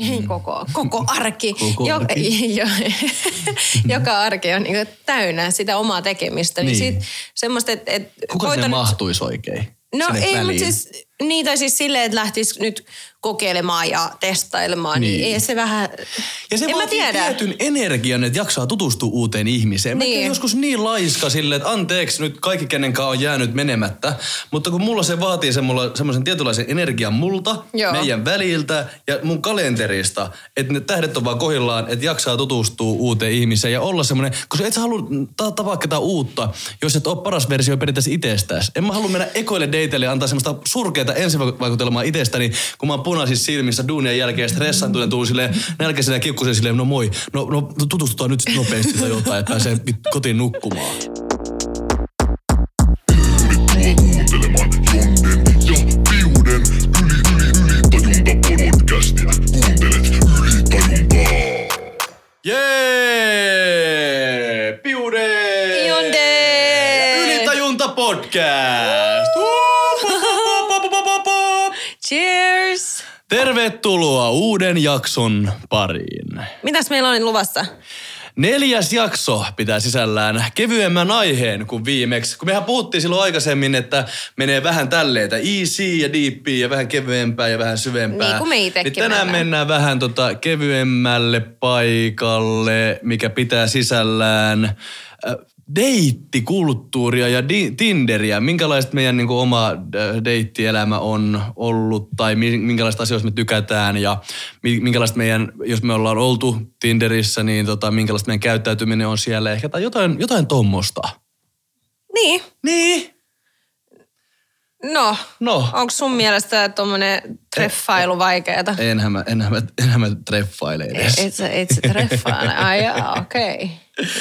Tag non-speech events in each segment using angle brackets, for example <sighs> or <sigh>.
Ei koko, koko arki. <laughs> Koko jo, arki. <laughs> Jo, joka arki on niin täynnä sitä omaa tekemistä. Niin, Niin. sit semmoista, että... Et Kuka sinne koitan- mahtuisi oikein? No ei, väliin? mutta siis niitä siis silleen, että lähtisi nyt kokeilemaan ja testailemaan, niin, Niin. niin ei se vähän... Ja se en mä vaatii tiedä. tietyn energian, että jaksaa tutustua uuteen ihmiseen. Mä Niin. niin. joskus niin laiska silleen, että anteeksi nyt kaikki kenenkaan on jäänyt menemättä. Mutta kun mulla se vaatii semmoisen tietynlaisen energian multa, Joo. meidän väliltä ja mun kalenterista, että ne tähdet on vaan kohillaan, että jaksaa tutustua uuteen ihmiseen ja olla semmoinen, koska et sä halua ta- tapaa ketään uutta, jos et ole paras versio periaatteessa itsestäsi. En mä halua mennä ekoille dateille ja antaa semmoista surkeita ensivaikutelmaa itsestäni, kun mä oon punaisissa silmissä duunien jälkeen stressantuneen tuu silleen nälkäisenä ja kiukkuisen silleen, no moi, no, no tutustutaan nyt nopeasti tai jotain, että pääsee kotiin nukkumaan. Jee! Piude! Ylitajunta podcast! Tervetuloa uuden jakson pariin. Mitäs meillä on luvassa? Neljäs jakso pitää sisällään kevyemmän aiheen kuin viimeksi. Kun mehän puhuttiin silloin aikaisemmin, että menee vähän tälleen, että easy ja deep ja vähän kevyempää ja vähän syvempää. Niin kuin me Niin tänään mennään. mennään vähän tota kevyemmälle paikalle, mikä pitää sisällään deittikulttuuria ja di- Tinderiä. Minkälaista meidän niin kuin, oma äh, deittielämä on ollut tai mi- minkälaista asioista me tykätään ja mi- minkälaista meidän, jos me ollaan oltu Tinderissä, niin tota, minkälaista meidän käyttäytyminen on siellä ehkä tai jotain, jotain tommosta. Niin. Niin. No, No. onko sun mielestä tuommoinen treffailu vaikeeta? Enhän mä, enhän mä, enhän mä treffaile edes. Et sä, et sä treffaile? Ai okei. Okay.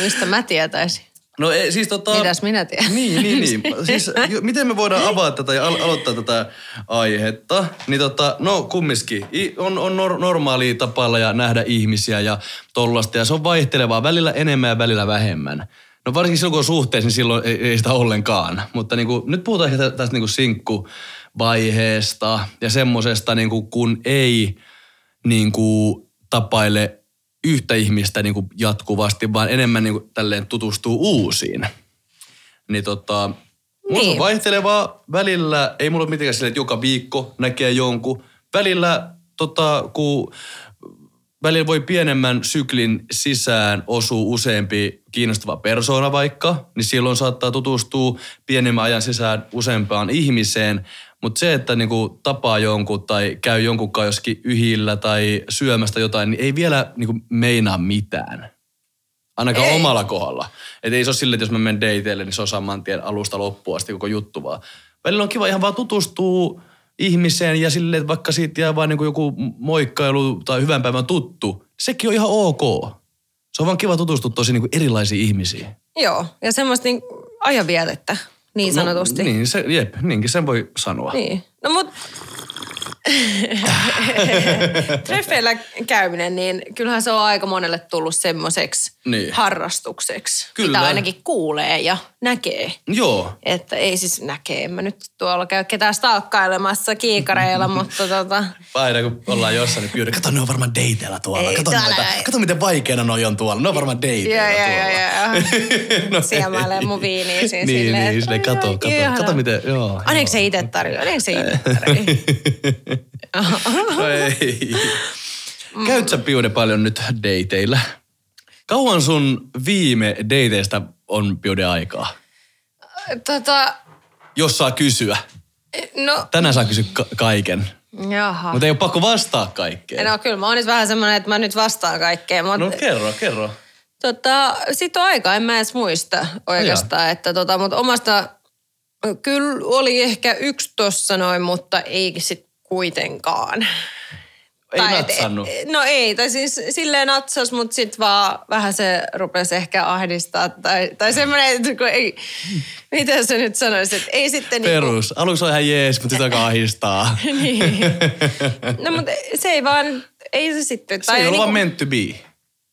Mistä mä tietäisin? No ei, siis tota... Mitäs minä tiedän? Niin, niin, niin. <laughs> Siis jo- miten me voidaan avata tätä ja al- aloittaa tätä aihetta? Niin tota, no kumminkin. I- On, on nor- normaalia tapailla ja nähdä ihmisiä ja tollasta. Ja se on vaihtelevaa. Välillä enemmän ja välillä vähemmän. No varsinkin silloin, kun on suhteessa, niin silloin ei, ei sitä ollenkaan. Mutta niin kuin, nyt puhutaan ehkä tä- tästä niin kuin sinkkuvaiheesta ja semmosesta, niin kuin, kun ei niin kuin, tapaile yhtä ihmistä niin kuin jatkuvasti, vaan enemmän niin kuin, tälleen tutustuu uusiin. Niin tota, mulla niin. On vaihtelevaa. Välillä ei mulla ole mitenkään silleen, että joka viikko näkee jonkun. Välillä, tota, kun välillä voi pienemmän syklin sisään osuu useampi kiinnostava persoona vaikka, niin silloin saattaa tutustua pienemmän ajan sisään useampaan ihmiseen. Mutta se, että niinku tapaa jonkun tai käy jonkun kanssa jossakin yhillä tai syömästä jotain, niin ei vielä niinku meinaa mitään. Ainakaan Ei. omalla kohdalla. Et ei se ole silleen, että jos mä menen dateille, niin se on saman tien alusta loppuun asti koko juttu vaan. Välillä on kiva ihan vaan tutustua ihmiseen ja silleen, että vaikka siitä jää vaan niin joku moikkailu tai hyvän päivän tuttu, sekin on ihan ok. Se on vaan kiva tutustua tosi niin erilaisiin ihmisiin. Joo, ja semmoista niin ajanvietettä, niin sanotusti. No, niin, se, jep, niinkin sen voi sanoa. Niin. No mut <laughs> treffeillä käyminen, niin kyllähän se on aika monelle tullut semmoiseksi Niin. harrastukseksi, Kyllä. mitä ainakin kuulee ja näkee. Joo. Että ei siis näkee, en mä nyt tuolla käy ketään stalkkailemassa kiikareilla, <laughs> mutta tota, Aina kun ollaan jossain, niin pyydän, kato ne on varmaan dateilla tuolla. Ei, Kato, täällä noita, ei. kato miten vaikeana noi on tuolla. Ne on varmaan dateilla joo, joo, tuolla. joo, joo. <laughs> no, <laughs> Siemailee mun viiniä siinä niin, silleen, niin, silleen, kato, kato, ihana. kato miten, joo. Aina se itse tarjoaa, aina se itse tarjoaa. No ei. Käyt sä Piude paljon nyt dateilla? Kauan sun viime dateista on aikaa? tota, Jos saa kysyä. no, Tänään saa kysyä ka- kaiken. jaha. Mutta ei ole pakko vastaa kaikkeen. No kyllä mä oon nyt vähän semmoinen, että mä nyt vastaan kaikkeen, mutta No kerro, kerro. tota, sit on aika, en mä edes muista oikeastaan, että tota, mutta omasta, kyllä oli ehkä yksi tossa noin, mutta ei sit kuitenkaan. Ei Tai et- natsannut. No ei, tai siis silleen natsas, mutta sit vaan vähän se rupesi ehkä ahdistaa. Tai, tai semmoinen, että kun ei, miten se nyt sanoisi, että ei sitten niinku, Perus. Aluksi on ihan jees, mutta sitä alkaa ahistaa. <laughs> niin. No mutta se ei vaan, ei se sitten. Se ei ollut niinku- vaan meant to be.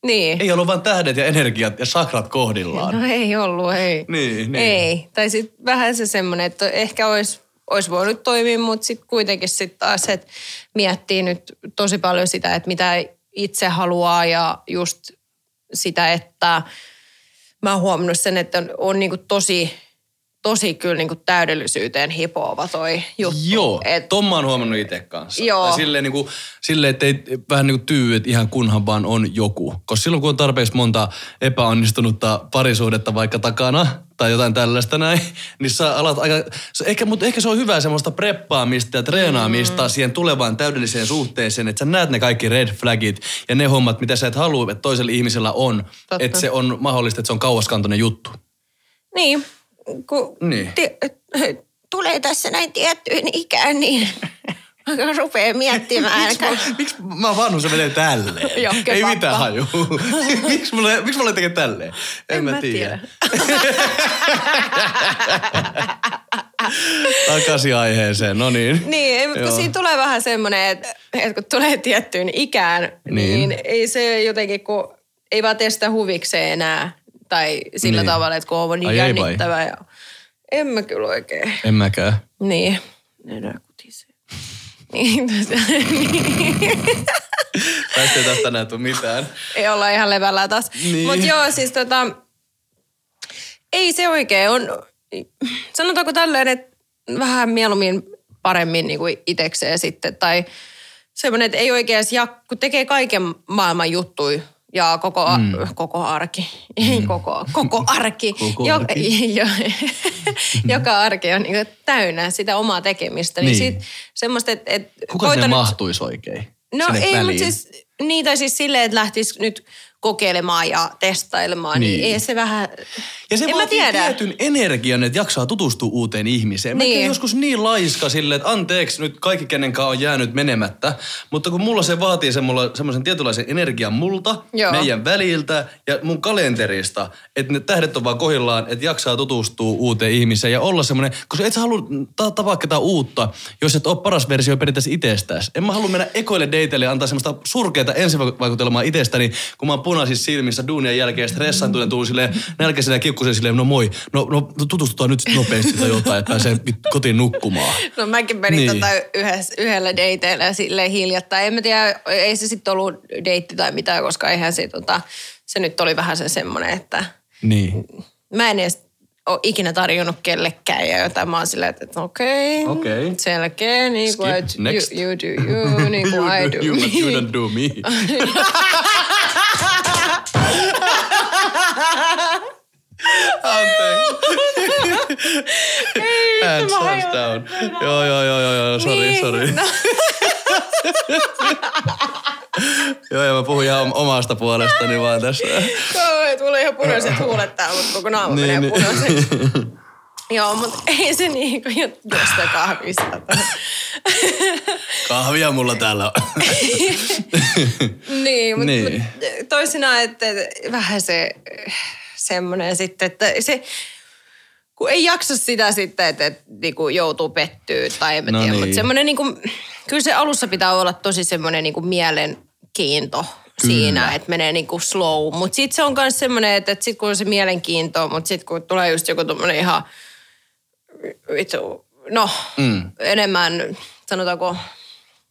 Niin. Ei ollut vaan tähdet ja energiat ja sakrat kohdillaan. No ei ollut, ei. Niin, niin. Ei. Tai sitten vähän se semmoinen, että ehkä olisi olisi voinut toimia, mutta sitten kuitenkin sitten taas, että miettii nyt tosi paljon sitä, että mitä itse haluaa ja just sitä, että mä oon huomannut sen, että on, on niinku tosi, tosi kyllä niinku täydellisyyteen hipoava toi juttu. Joo, Et, ton mä oon huomannut itse kanssa. Joo. Tai silleen, niin kuin, silleen että ei vähän niin kuin tyy, että ihan kunhan vaan on joku. Koska silloin kun on tarpeeksi monta epäonnistunutta parisuudetta vaikka takana tai jotain tällaista näin, <laughs> niin sä alat aika, se ehkä, mutta ehkä se on hyvä semmoista preppaamista ja treenaamista mm. siihen tulevaan täydelliseen suhteeseen, että sä näet ne kaikki red flagit ja ne hommat, mitä sä et halua, että toisella ihmisellä on, Totta. että se on mahdollista, että se on kauaskantoinen juttu. Niin, kun Niin. Ti- tulee tässä näin tiettyyn ikään, niin <laughs> rupeaa miettimään. Miksi mä, miksi mä vanhus menee tälleen? <laughs> Jokke Ei pappa. mitään haju. <laughs> miksi mulle, miksi mulle tekee tälleen? En, En mä mä tiedä. Takaisin aiheeseen, no niin. Niin, mutta Joo. siinä tulee vähän semmoinen, että, että kun tulee tiettyyn ikään, niin. Niin. ei se jotenkin, kun ei vaan tee sitä huvikseen enää. Tai sillä Niin. tavalla, että kun on niin Ai ei jännittävä. Ja, en mä kyllä oikein. En mäkään. Niin. Nenä kutisee. Niin, <laughs> Tästä ei tästä tule mitään. ei olla ihan levällä taas. Niin. Mutta joo, siis tota, ei se oikein on, sanotaanko tälleen, että vähän mieluummin paremmin niin kuin itekseen sitten. Tai semmoinen, että ei oikein kun tekee kaiken maailman juttuja ja koko, mm. koko arki, ei koko, koko arki, <laughs> Koko joka, arki. <laughs> jo, joka arki on niin täynnä sitä omaa tekemistä. Niin, Niin. niin. sit semmoista, että, että Kuka sinne koitan nyt- mahtuisi oikein? No ei, väliin? mutta siis niitä siis silleen, että lähtisi nyt kokeilemaan ja testailemaan, niin, Niin. ei se vähän... Ja se en mä vaatii tiedä. tietyn energian, että jaksaa tutustua uuteen ihmiseen. Mä Niin. niin. joskus niin laiska silleen, että anteeksi nyt kaikki kenenkaan on jäänyt menemättä. Mutta kun mulla se vaatii semmoisen tietynlaisen energian multa, Joo. meidän väliltä ja mun kalenterista, että ne tähdet on vaan kohillaan, että jaksaa tutustua uuteen ihmiseen ja olla semmoinen, koska et sä halua ta- tapaa ketään uutta, jos et ole paras versio periaatteessa itsestäsi. En mä halua mennä ekoille dateille ja antaa semmoista surkeata ensivaikutelmaa itsestäni, kun mä oon punaisissa silmissä duunien jälkeen stressaantuneen tuun silleen nälkäisenä ja kiukkuisen silleen, no moi, no, no tutustutaan nyt nopeasti tai jotain, että pääsee kotiin nukkumaan. No mäkin menin niin. Tota yhdessä, yhdellä dateilla silleen hiljattain. En mä tiedä, ei se sitten ollut deitti tai mitään, koska eihän se, tota, se nyt oli vähän se semmoinen, että Niin. mä en edes ole ikinä tarjonnut kellekään ja jotain. Mä oon silleen, että okei, Okei. selkeä, niin kuin Skip, you, you do you, niin kuin <laughs> I do you, me. you, you don't do me. <laughs> Anteeksi. Hands, mä hands down. Joo, joo, joo, joo, joo, sorry, Niin, sorry. no. <laughs> Joo, ja mä puhun ihan omasta puolestani vaan tässä. Oi, Tuli ihan punaiset <laughs> huulet täällä, mutta koko naama Niin, menee niin. punaiseksi. <laughs> Joo, mutta ei se niin kuin jostain kahvista. Kahvia mulla täällä on. niin, mutta Niin. niin. Mut toisinaan, että vähän se semmoinen sitten, että se, kun ei jaksa sitä sitten, että, että niinku joutuu pettyä tai en No tiedä, niin. mutta semmoinen niinku, kyllä se alussa pitää olla tosi semmoinen niinku mielenkiinto siinä, että menee niinku slow. Mutta sitten se on myös semmoinen, että, että sitten kun on se mielenkiinto, mutta sitten kun tulee just joku tommonen ihan vittu, no mm. enemmän sanotaanko,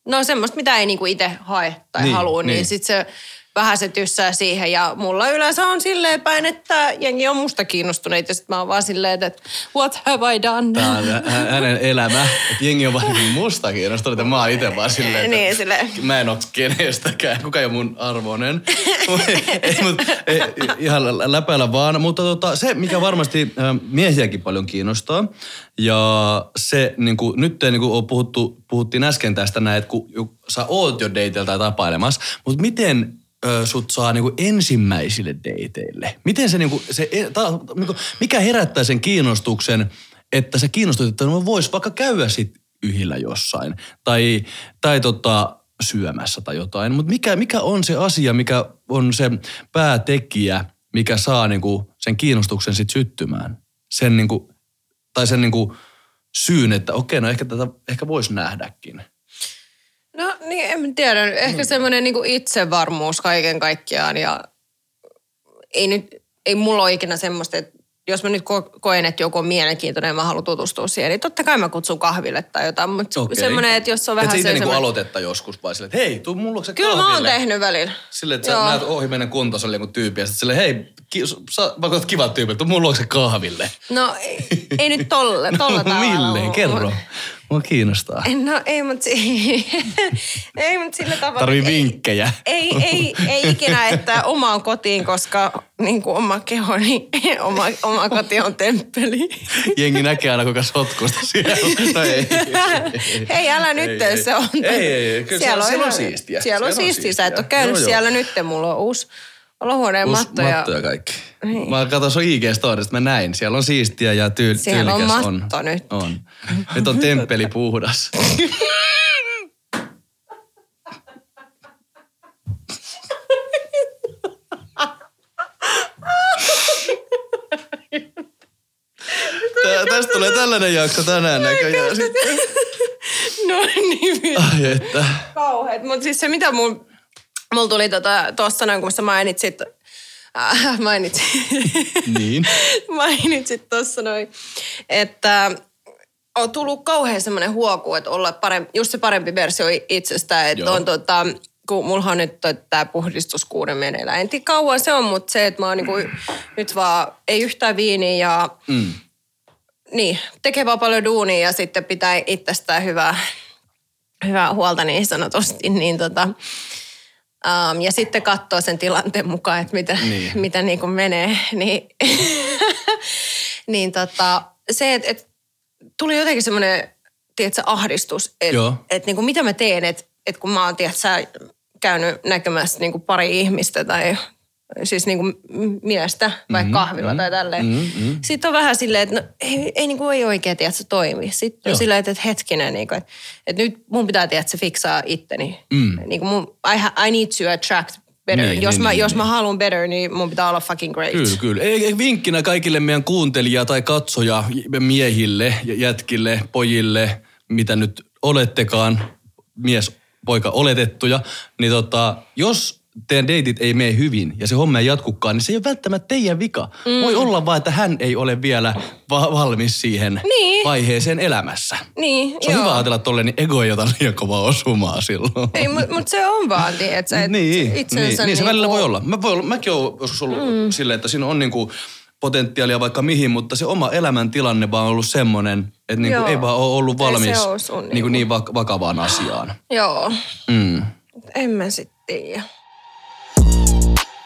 no semmoista, mitä ei niinku itse hae tai Niin, niin, halua, niin, niin. sitten se vähän se tyssää siihen. Ja mulla yleensä on silleen päin, että jengi on musta kiinnostuneita. Ja sitten mä oon vaan silleen, että what have I done? Tää on hä- hänen elämä. Että jengi on vaan <laughs> niin musta kiinnostunut, että mä oon itse vaan silleen, että Niin, silleen. mä en oo kenestäkään. Kuka ei ole mun arvoinen. <laughs> ei, mut, ei, ihan lä- läpäillä vaan. Mutta tota, se, mikä varmasti äh, miehiäkin paljon kiinnostaa, ja se, niin kuin, nyt niin kuin on puhuttu, puhuttiin äsken tästä näin, että kun sä oot jo dateilla tai tapailemassa, mutta miten sut saa niinku ensimmäisille dateille? Miten se, niinku, se e- ta, niinku, mikä herättää sen kiinnostuksen, että sä kiinnostut, että no vois vaikka käydä sit yhillä jossain tai, tai tota, syömässä tai jotain. Mutta mikä, mikä on se asia, mikä on se päätekijä, mikä saa niinku sen kiinnostuksen sit syttymään? Sen niinku, tai sen niinku syyn, että okei, no ehkä tätä ehkä voisi nähdäkin. No niin, en tiedä. Ehkä Niin. semmoinen niinku itsevarmuus kaiken kaikkiaan ja ei nyt, ei mulla ole ikinä semmoista, että jos mä nyt ko- koen, että joku on mielenkiintoinen ja mä haluan tutustua siihen, niin totta kai mä kutsun kahville tai jotain. Mutta Okei. semmoinen, että jos se on vähän Et sä itse se niinku semmoinen- aloitetta joskus vai silleen, että hei, tuu mulla se Kyllä mä oon kahville. tehnyt välillä. Silleen, että sä Joo. näet ohi meidän kuntosalilla jonkun tyypin ja sitten silleen, hei, ki, sä, mä oot kivat tyypit, tuu mulla se kahville. No ei, ei nyt tolle, tolla <laughs> tavalla. Milleen, kerro. Mua kiinnostaa. No ei, mutta si- <laughs> ei, mut sillä tavalla. Tarvii ei- vinkkejä. Ei, ei, ei ikinä, että omaan kotiin, koska niin kuin oma keho, niin <laughs> oma, oma koti on temppeli. <laughs> Jengi näkee aina kuinka sotkusta siellä. No ei. ei, ei. Hei, älä nyt, Ei, ei. se on... Ei, ei, ei. Kyllä siellä- siellä on ihan- siistiä. Siellä on on siistiä. Sä et ole käynyt Joo, joo. siellä nyt. Mulla on uusi olohuoneen Uusi matto. Ja... matto ja kaikki. Mä katson sun IG-storista, mä näin. Siellä on siistiä ja tyy- Siellä on matto nyt. On. Nyt on temppeli puhdas. Tää, tästä tulee tällainen jakso tänään näköjään. <laughs> No niin, Ai että. kauheet. Mutta siis se, mitä mun, mulla tuli tuossa tota, noin, kun sä mainitsit, äh, mainitsit, Niin. <laughs> mainitsit tuossa noin, että on tullut kauhean semmoinen huoku, että olla parempi, just se parempi versio itsestä, että Joo. on tota, kun mulla on nyt tämä puhdistuskuuden meneillään. En tiedä kauan se on, mutta se, että mä oon niinku, nyt vaan ei yhtään viiniä ja Mm. niin, tekee vaan paljon duunia ja sitten pitää itsestään hyvää, hyvää huolta niin sanotusti, niin tota, um, ja sitten katsoo sen tilanteen mukaan, että mitä, Niin. <laughs> mitä niin kuin menee, <laughs> niin, niin tota, se, että et, tuli jotenkin semmoinen, tiedätkö, ahdistus, että et, niin kuin mitä mä teen, että et kun mä oon, tiedätkö, käynyt näkemässä niin kuin pari ihmistä tai siis niin kuin miestä vaikka mm-hmm, kahvilla tai tälleen. Mm-hmm. Sitten on vähän silleen, että no, ei, ei, niin kuin, ei oikein, tiedä, se toimi. Sitten Joo. on silleen, että, että hetkinen, niin kuin, että, että nyt mun pitää, tiedä, se fiksaa itteni. Mm. Niin kuin mun, I, I need to attract better. Niin, jos niin, mä, niin, jos niin. mä haluan better, niin mun pitää olla fucking great. Kyllä, kyllä. Ei, vinkkinä kaikille meidän kuuntelijaa tai katsoja miehille, jätkille, pojille, mitä nyt olettekaan, mies, poika oletettuja, niin tota, jos teidän deitit ei mene hyvin ja se homma ei jatkukaan, niin se ei ole välttämättä teidän vika. Mm. Voi olla vaan, että hän ei ole vielä va- valmis siihen Niin. vaiheeseen elämässä. Niin, Se on joo. hyvä ajatella tolleen, niin ego ei ota liian kovaa osumaa silloin. Ei, mutta mut se on vaan, tiedätkö, että niin, itsensä niin, niin se niinku- välillä voi olla. Mä, voi olla. Mäkin olen joskus ollut mm. silleen, että siinä on niinku potentiaalia vaikka mihin, mutta se oma elämäntilanne vaan on ollut semmoinen, että niinku Joo. ei vaan ole ollut valmis sun niinku niinku- niin vak- vakavaan asiaan. Joo, Mm. en mä sitten tiedä.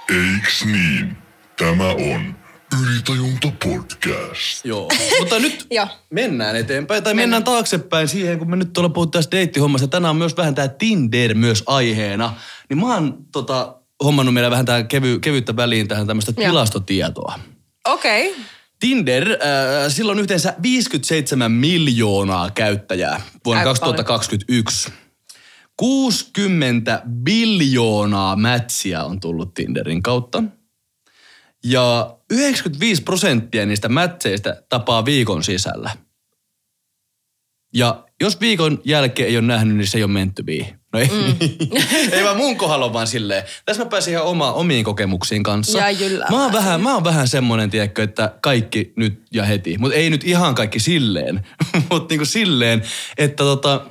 Eiks niin? Tämä on Ylitajunta podcast. Joo. mutta nyt <laughs> mennään eteenpäin, tai mennään. taaksepäin siihen, kun me nyt tuolla puhutaan tästä deittihommasta. ja Tänään on myös vähän tämä Tinder myös aiheena. Niin mä oon tota, hommannut meillä vähän tää kevy, kevyttä väliin tähän tämmöistä tilastotietoa. Okei. Okay. Tinder, äh, sillä on yhteensä 57 miljoonaa käyttäjää vuonna Aika 2021. 60 biljoonaa mätsiä on tullut Tinderin kautta. Ja 95 prosenttia niistä mätseistä tapaa viikon sisällä. Ja jos viikon jälkeen ei ole nähnyt, niin se ei ole meant to be. No ei, mm. <laughs> ei vaan mun kohdalla on vaan silleen. Tässä mä pääsin ihan oma, omiin kokemuksiin kanssa. Ja jylläämään mä oon vähän, mä oon vähän semmonen, tiedätkö, että kaikki nyt ja heti. Mutta ei nyt ihan kaikki silleen. <laughs> Mutta niinku silleen, että tota,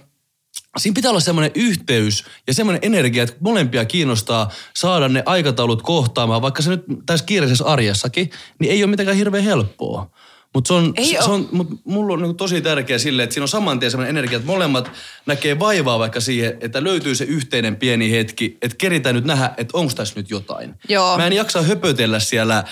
siinä pitää olla semmoinen yhteys ja semmoinen energia, että molempia kiinnostaa saada ne aikataulut kohtaamaan, vaikka se nyt tässä kiireisessä arjessakin, niin ei ole mitenkään hirveän helppoa. Mutta se on, Ei se, se on, mut mulla on niinku tosi tärkeä sille, että siinä on saman tien semmoinen energia, että molemmat näkee vaivaa vaikka siihen, että löytyy se yhteinen pieni hetki, että keritään nyt nähdä, että onko tässä nyt jotain. Joo. Mä en jaksa höpötellä siellä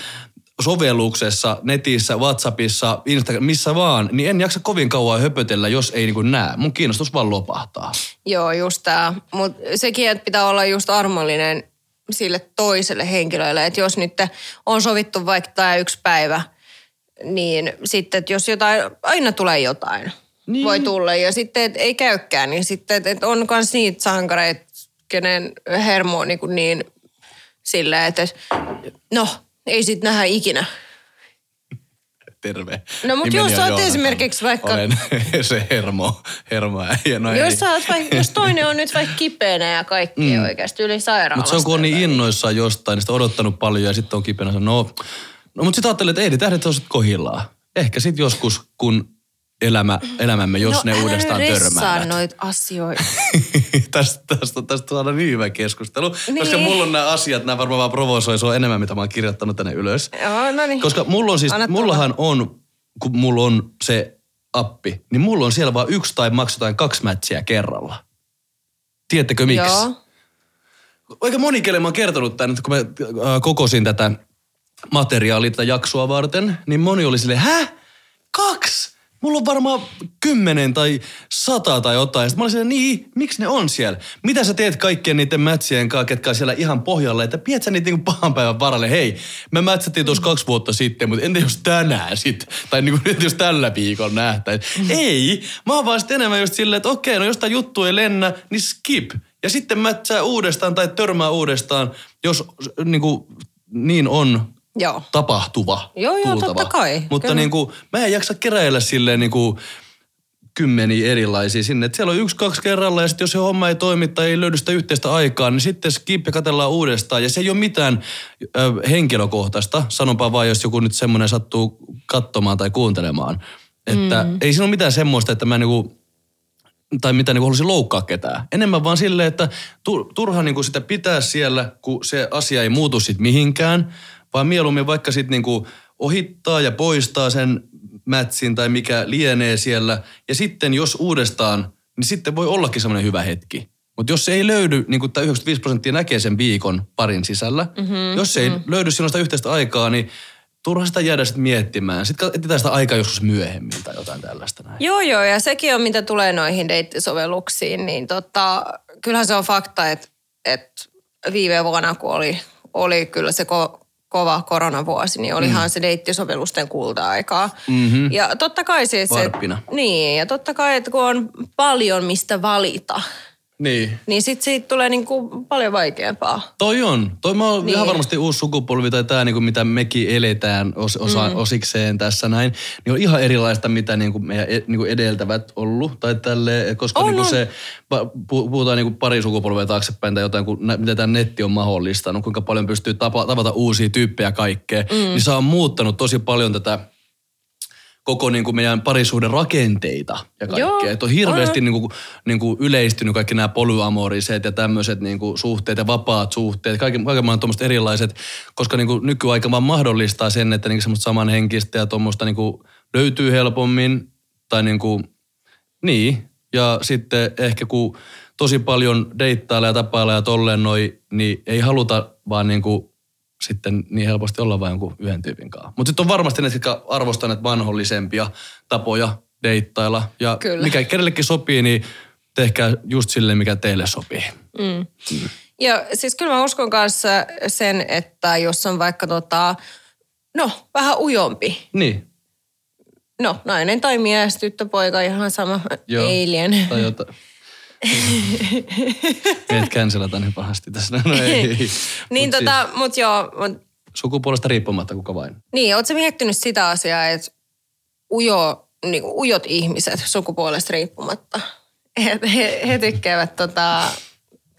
sovelluksessa, netissä, Whatsappissa, Instagram, missä vaan, niin en jaksa kovin kauan höpötellä, jos ei niin näe. Mun kiinnostus vaan lopahtaa. Joo, just tää. Mutta sekin, että pitää olla just armollinen sille toiselle henkilölle. Että jos nyt on sovittu vaikka tämä yksi päivä, niin sitten, että jos jotain, aina tulee jotain. Niin. Voi tulla. Ja sitten, että ei käykään, niin sitten, että on myös niitä sankareita, kenen hermo on niin, niin silleen, että no, ei sit nähdä ikinä. Terve. No, mut Nimeni jos on sä oot esimerkiksi vaikka- Olen <laughs> se hermo, hermo äijä. No Jos, sä oot vaikka, jos toinen on nyt vaikka kipeänä ja kaikki mm. oikeasti yli sairaalasta. Mutta se on kun on niin innoissaan jostain, niin sitä on odottanut paljon ja sitten on kipeänä, no No mutta sitten ajattelin, että ei ne tähdet olisivat kohillaan. Ehkä sitten joskus, kun elämä, elämämme, jos ne uudestaan No, törmäävät. noita asioita. <laughs> tästä, tästä, tästä saadaan niin hyvä keskustelu. Niin. Koska mulla on nämä asiat, nämä varmaan vaan provosoi sua enemmän, mitä mä oon kirjoittanut tänne ylös. Joo, no niin. Koska mulla on siis, Anna tulla. mullahan on, kun mulla on se appi, niin mulla on siellä vaan yksi tai maksetaan kaksi matchia kerralla. Tiedättekö miksi? Joo. Aika moni, kelle mä oon kertonut tämän, että kun mä äh, kokosin tätä materiaalia tätä jaksoa varten, niin moni oli silleen, hä? Kaksi? Mulla on varmaan kymmenen tai sata tai jotain. Sitten mä olin silleen, niin, miksi ne on siellä? Mitä sä teet kaikkien niiden mätsien kanssa, ketkä on siellä ihan pohjalla, että pidät sä niitä niinku pahan päivän varalle? Hei, me mätsättiin tuossa kaksi vuotta sitten, mutta entä jos tänään sit? Tai niinku, <laughs> entä jos tällä viikolla nähtäisiin? Ei, mä oon vaan sit enemmän just silleen, että okei, no jos tää juttu ei lennä, niin skip. Ja sitten mätsää uudestaan tai törmää uudestaan, jos niin, kuin, niin on Joo. tapahtuva. Joo, joo, tultava. totta kai, Mutta kyllä. niin kuin, mä en jaksa keräillä silleen niin kuin kymmeniä erilaisia sinne. Et siellä on yksi, kaksi kerralla ja sitten jos se homma ei toimi tai ei löydy sitä yhteistä aikaa, niin sitten skip ja katellaan uudestaan. Ja se ei ole mitään ö, henkilökohtaista. Sanonpa vaan, jos joku nyt semmoinen sattuu katsomaan tai kuuntelemaan. Että mm. ei siinä ole mitään semmoista, että mä niinku, tai mitä niinku haluaisin loukkaa ketään. Enemmän vaan silleen, että tu- turha niinku sitä pitää siellä, kun se asia ei muutu sit mihinkään, vaan mieluummin vaikka sit niinku ohittaa ja poistaa sen mätsin tai mikä lienee siellä. Ja sitten jos uudestaan, niin sitten voi ollakin semmoinen hyvä hetki. Mutta jos se ei löydy, niin kuin tämä 95 prosenttia näkee sen viikon parin sisällä, mm-hmm, jos se ei mm-hmm. löydy silloin sitä yhteistä aikaa, niin turha sitä jäädä sitten miettimään. Sitten etsitään sitä aikaa joskus myöhemmin tai jotain tällaista näin. Joo, joo, ja sekin on, mitä tulee noihin deittisovelluksiin, niin tota, kyllähän se on fakta, että, että viime vuonna, kun oli, oli kyllä se ko, kova koronavuosi, niin olihan mm. se deittisovellusten kulta-aikaa. Mhm. Ja totta kai siis... et- Varppina. niin, ja totta kai, että kun on paljon mistä valita, Niin. niin sitten siitä tulee niinku paljon vaikeampaa. Toi on. Toi mä oon Niin. ihan varmasti uusi sukupolvi tai tämä, niin mitä mekin eletään os, osa, mm. osikseen tässä näin, niin on ihan erilaista, mitä niin kuin meidän e- niin kuin edeltävät ollut. Tai tälle, koska On, niin kuin on. se, puhutaan niin kuin pari sukupolvea taaksepäin tai jotain, kun, mitä tämä netti on mahdollistanut, kuinka paljon pystyy tapa, tavata uusia tyyppejä kaikkea, mm. niin se on muuttanut tosi paljon tätä koko niin kuin meidän parisuuden rakenteita ja kaikkea. Että on hirveästi niin kuin, niin kuin yleistynyt kaikki nämä polyamoriset ja tämmöiset niin kuin suhteet ja vapaat suhteet, kaiken, kaiken maailman tuommoiset erilaiset, koska niin kuin nykyaika vaan mahdollistaa sen, että niin semmoista samanhenkistä ja tuommoista niin kuin löytyy helpommin tai niin kuin, niin. Ja sitten ehkä kun tosi paljon deittailla ja tapailla ja tolleen noi, niin ei haluta vaan niin kuin sitten niin helposti olla vain jonkun yhden tyypin kanssa. Mutta sitten on varmasti ne, jotka arvostaa näitä vanhollisempia tapoja deittailla. Ja Kyllä. mikä kenellekin sopii, niin tehkää just silleen, mikä teille sopii. Ja siis kyllä mä uskon kanssa sen, että jos on vaikka tota, no vähän ujompi, Niin. no nainen tai mies, tyttö, poika, ihan sama, Joo. alien. Tai jotain. <laughs> Meidät cancelataan niin pahasti tässä. No ei. <laughs> niin Mut tota, mut joo, mut, Siis, sukupuolesta riippumatta kuka vain. niin, ootko miettinyt sitä asiaa, että ujo, niin ujot ihmiset sukupuolesta riippumatta, he, he, he tykkäävät tota,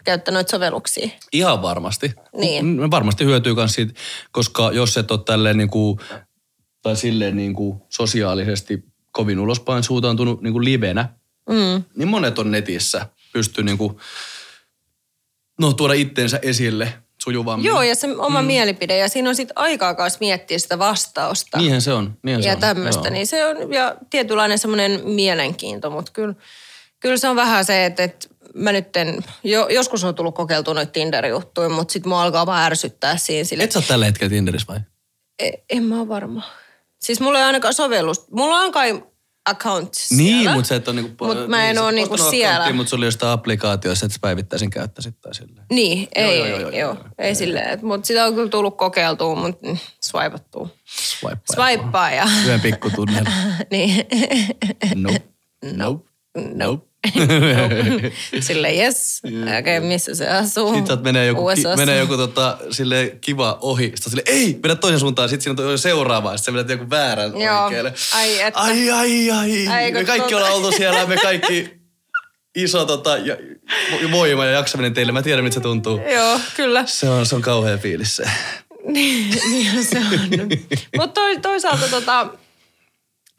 käyttää noita sovelluksia. Ihan varmasti. Niin. Me varmasti hyötyy myös siitä, koska jos et ole tälleen niin kuin, tai silleen niin kuin sosiaalisesti kovin ulospäin suuntautunut niin kuin livenä, Mm. niin monet on netissä pystyy niin kuin, no, tuoda itteensä esille sujuvammin. Joo, ja se oma mm. mielipide, ja siinä on sitten aikaa kanssa miettiä sitä vastausta. Niinhän se on. Niinhän se ja tämmöistä, niin se on ja tietynlainen semmoinen mielenkiinto, mutta kyllä, kyllä se on vähän se, että, että mä nyt en, jo, joskus on tullut kokeiltua noita Tinder-juttuja, mutta sitten mua alkaa vaan ärsyttää siinä sille, Et sä tällä hetkellä Tinderissä vai? e, en mä ole varma. Siis mulla ei ainakaan sovellus, mulla on kai account siellä. Niin, mutta sä et ole niinku... Mut mä en oo oot niinku siellä. Mutta se oli jostain applikaatioissa, että sä päivittäisin käyttäisit tai silleen. Niin, ei, joo, joo, joo, joo, joo, ei silleen, mutta sitä on kyllä tullut kokeiltua, mutta mm, swipattua. Swipe. Swipea ja, Yhden pikkutunnel. <laughs> niin, Nope. Nope. Nope. <laughs> Sille yes, okei, okay, missä se asuu? Sitten saat menee joku, ki, menee joku tota, sille kiva ohi. Sitten sille ei, vedä toisen suuntaan. Sitten siinä on seuraava. Sitten vedät joku väärän Joo. oikealle. Ai että. ai, ai, ai. Ai, me kaikki tota- ollaan oltu siellä. Me kaikki iso tota, ja, voima ja jaksaminen teille. Mä tiedän, miltä se tuntuu. Joo, kyllä. Se on, se on kauhea fiilis se. <laughs> niin se on. Mutta toisaalta tota,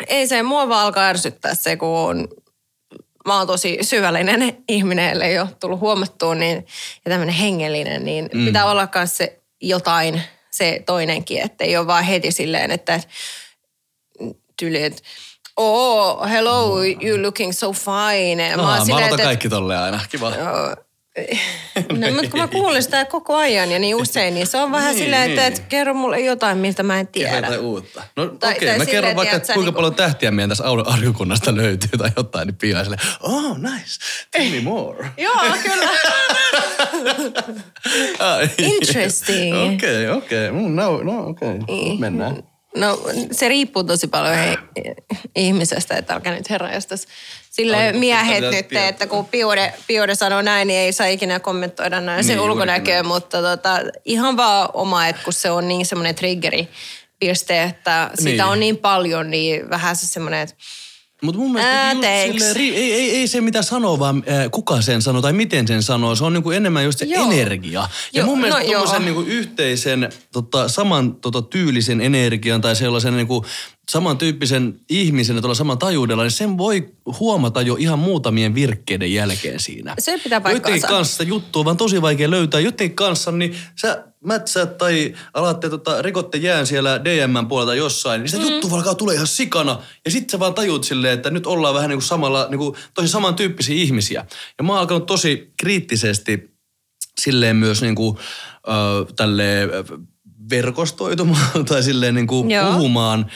ei se mua vaan alkaa ärsyttää se, kun on, mä oon tosi syvällinen ihminen, ellei ole tullut huomattua, niin, ja tämmöinen hengellinen, niin mm. pitää olla myös se jotain, se toinenkin, että ei ole vaan heti silleen, että tyli, että oh, hello, you looking so fine. No, mä, mä että, kaikki tolleen aina, kiva. Joo, No, mutta kun mä kuulen sitä koko ajan ja niin usein, niin se on vähän niin, silleen, että, niin. että kerro mulle jotain, miltä mä en tiedä. Kerro jotain uutta. No okei, okay, mä kerron vaikka, että kuinka niin paljon tähtiä meidän tässä aurinkunnasta löytyy tai jotain, niin pian silleen, oh nice, tell me more. Joo, kyllä. Interesting. Okei, okay, okei. Okay. Mm, no, no okei. Okay. Niin. Mennään. No se riippuu tosi paljon he, ihmisestä, että älkää nyt herra sille miehet nyt, että kun Piude, Piude sanoo näin, niin ei saa ikinä kommentoida näin niin, se ulkonäköä, mutta tota, ihan vaan oma, että kun se on niin semmoinen triggeri piste, että sitä niin. on niin paljon, niin vähän se semmoinen, että mutta mun mielestä uh, silleen, ei, ei, ei se mitä sanoo, vaan äh, kuka sen sanoo tai miten sen sanoo. Se on niinku enemmän just se joo. energia. Ja joo, mun mielestä no, tuommoisen niinku yhteisen, tota, saman tota, tyylisen energian tai sellaisen niinku, samantyyppisen ihmisen ja tuolla saman tajuudella, niin sen voi huomata jo ihan muutamien virkkeiden jälkeen siinä. Se pitää paikkaansa. Jotenkin kanssa juttu on vaan tosi vaikea löytää. Jotenkin kanssa, niin sä mätsäät tai alatte tota, rikotte jään siellä DM puolelta jossain, niin sitä mm. juttu alkaa tulee ihan sikana. Ja sitten sä vaan tajut silleen, että nyt ollaan vähän niin kuin samalla, niin kuin tosi samantyyppisiä ihmisiä. Ja mä oon alkanut tosi kriittisesti silleen myös niin kuin, äh, tälleen, verkostoitumaan tai silleen niin kuin puhumaan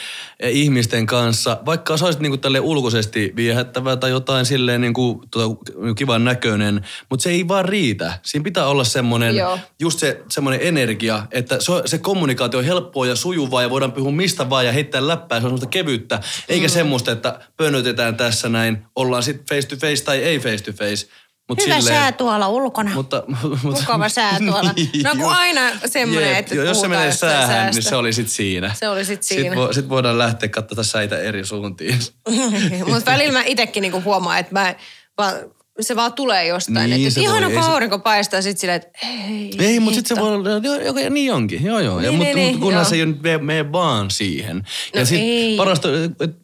eh, ihmisten kanssa, vaikka sä olisit niin kuin tälle ulkoisesti viehättävä tai jotain silleen niin kuin, tuota, kivan näköinen, mutta se ei vaan riitä. Siinä pitää olla semmoinen, just se semmoinen energia, että se, se kommunikaatio on helppoa ja sujuvaa ja voidaan puhua mistä vaan ja heittää läppää, se on semmoista kevyttä, eikä mm. semmoista, että pönötetään tässä näin, ollaan sitten face to face tai ei face to face, Mut Hyvä silleen, sää tuolla ulkona. Mutta, <laughs> mutta, Mukava sää <laughs> tuolla. Niin, no kun aina semmoinen, että Jos se menee säähän, niin se oli sit siinä. Se oli sit siinä. Sitten, vo, sit voidaan lähteä katsomaan säitä eri suuntiin. <laughs> mutta välillä mä itsekin niinku huomaan, että mä vaan se vaan tulee jostain. Niin, että ihana kun aurinko se... paistaa sit silleen, että ei. Ei, mutta sitten se voi olla, joo, niin onkin. Joo, joo. Niin, ja, niin, mutta niin, kunhan se ei mene, mene vaan siihen. No ja sitten parasta,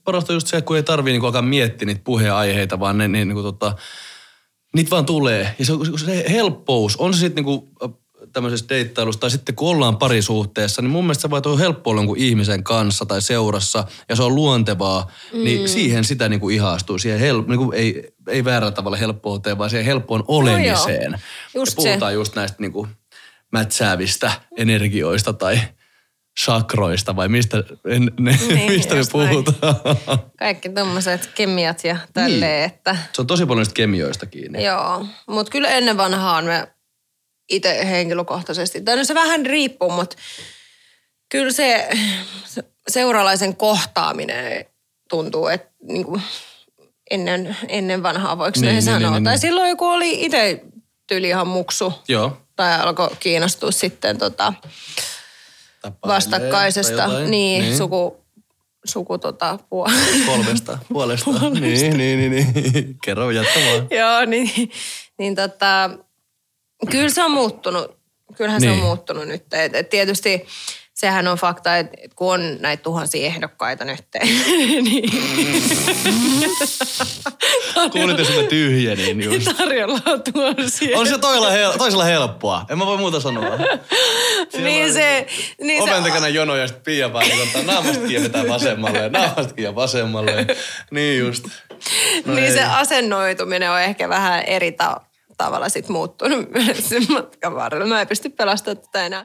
parasta just se, kun ei tarvii niinku alkaa miettiä niitä puheenaiheita, vaan ne, ne niinku tota, Niitä vaan tulee. Ja se, se helppous, on se sitten niinku tämmöisessä deittailussa tai sitten kun ollaan parisuhteessa, niin mun mielestä se voi olla helppo olla ihmisen kanssa tai seurassa ja se on luontevaa, niin mm. niin siihen sitä niinku ihastuu. Siihen hel, niinku ei, ei väärällä tavalla helppouteen, vaan siihen helppoon olemiseen. No just ja puhutaan se. just näistä niinku mätsäävistä energioista tai sakroista vai mistä, en, ne, niin, mistä me puhutaan? Kaikki tuommoiset kemiat ja tälleen, niin. että... Se on tosi paljon niistä kemioista kiinni. Joo, mutta kyllä ennen vanhaan me itse henkilökohtaisesti, tai no se vähän riippuu, mutta kyllä se, se seuralaisen kohtaaminen tuntuu, että niin kuin ennen, ennen vanhaa, voiko niin, näin niin, sanoa? Niin, tai niin. silloin joku oli itse tyyli ihan muksu. Joo. Tai alkoi kiinnostua sitten tota, vastakkaisesta niin, niin, suku, suku tota, puolesta. Polvesta, puolesta. <laughs> puolesta. Niin, niin, niin, niin. Kerro jatkamaan. Joo, niin, niin tota, kyllä se on muuttunut. Kyllähän niin. se on niin. muuttunut nyt. Et, et tietysti sehän on fakta, että kun on näitä tuhansia ehdokkaita nyt. <laughs> niin. <laughs> Kuulitte sitä tyhjä, niin just. Tarjolla on tuhansia. On se toisella, hel- toisella helppoa. En mä voi muuta sanoa. niin se... Niin oven takana jono ja sitten Pia vaan niin ottaa naamasta kiinnitetään vasemmalle ja naamasta ja vasemmalle. niin just. No niin ei. se asennoituminen on ehkä vähän eri ta- tavalla sit muuttunut sen matkan varrella. Mä en pysty pelastamaan tätä enää.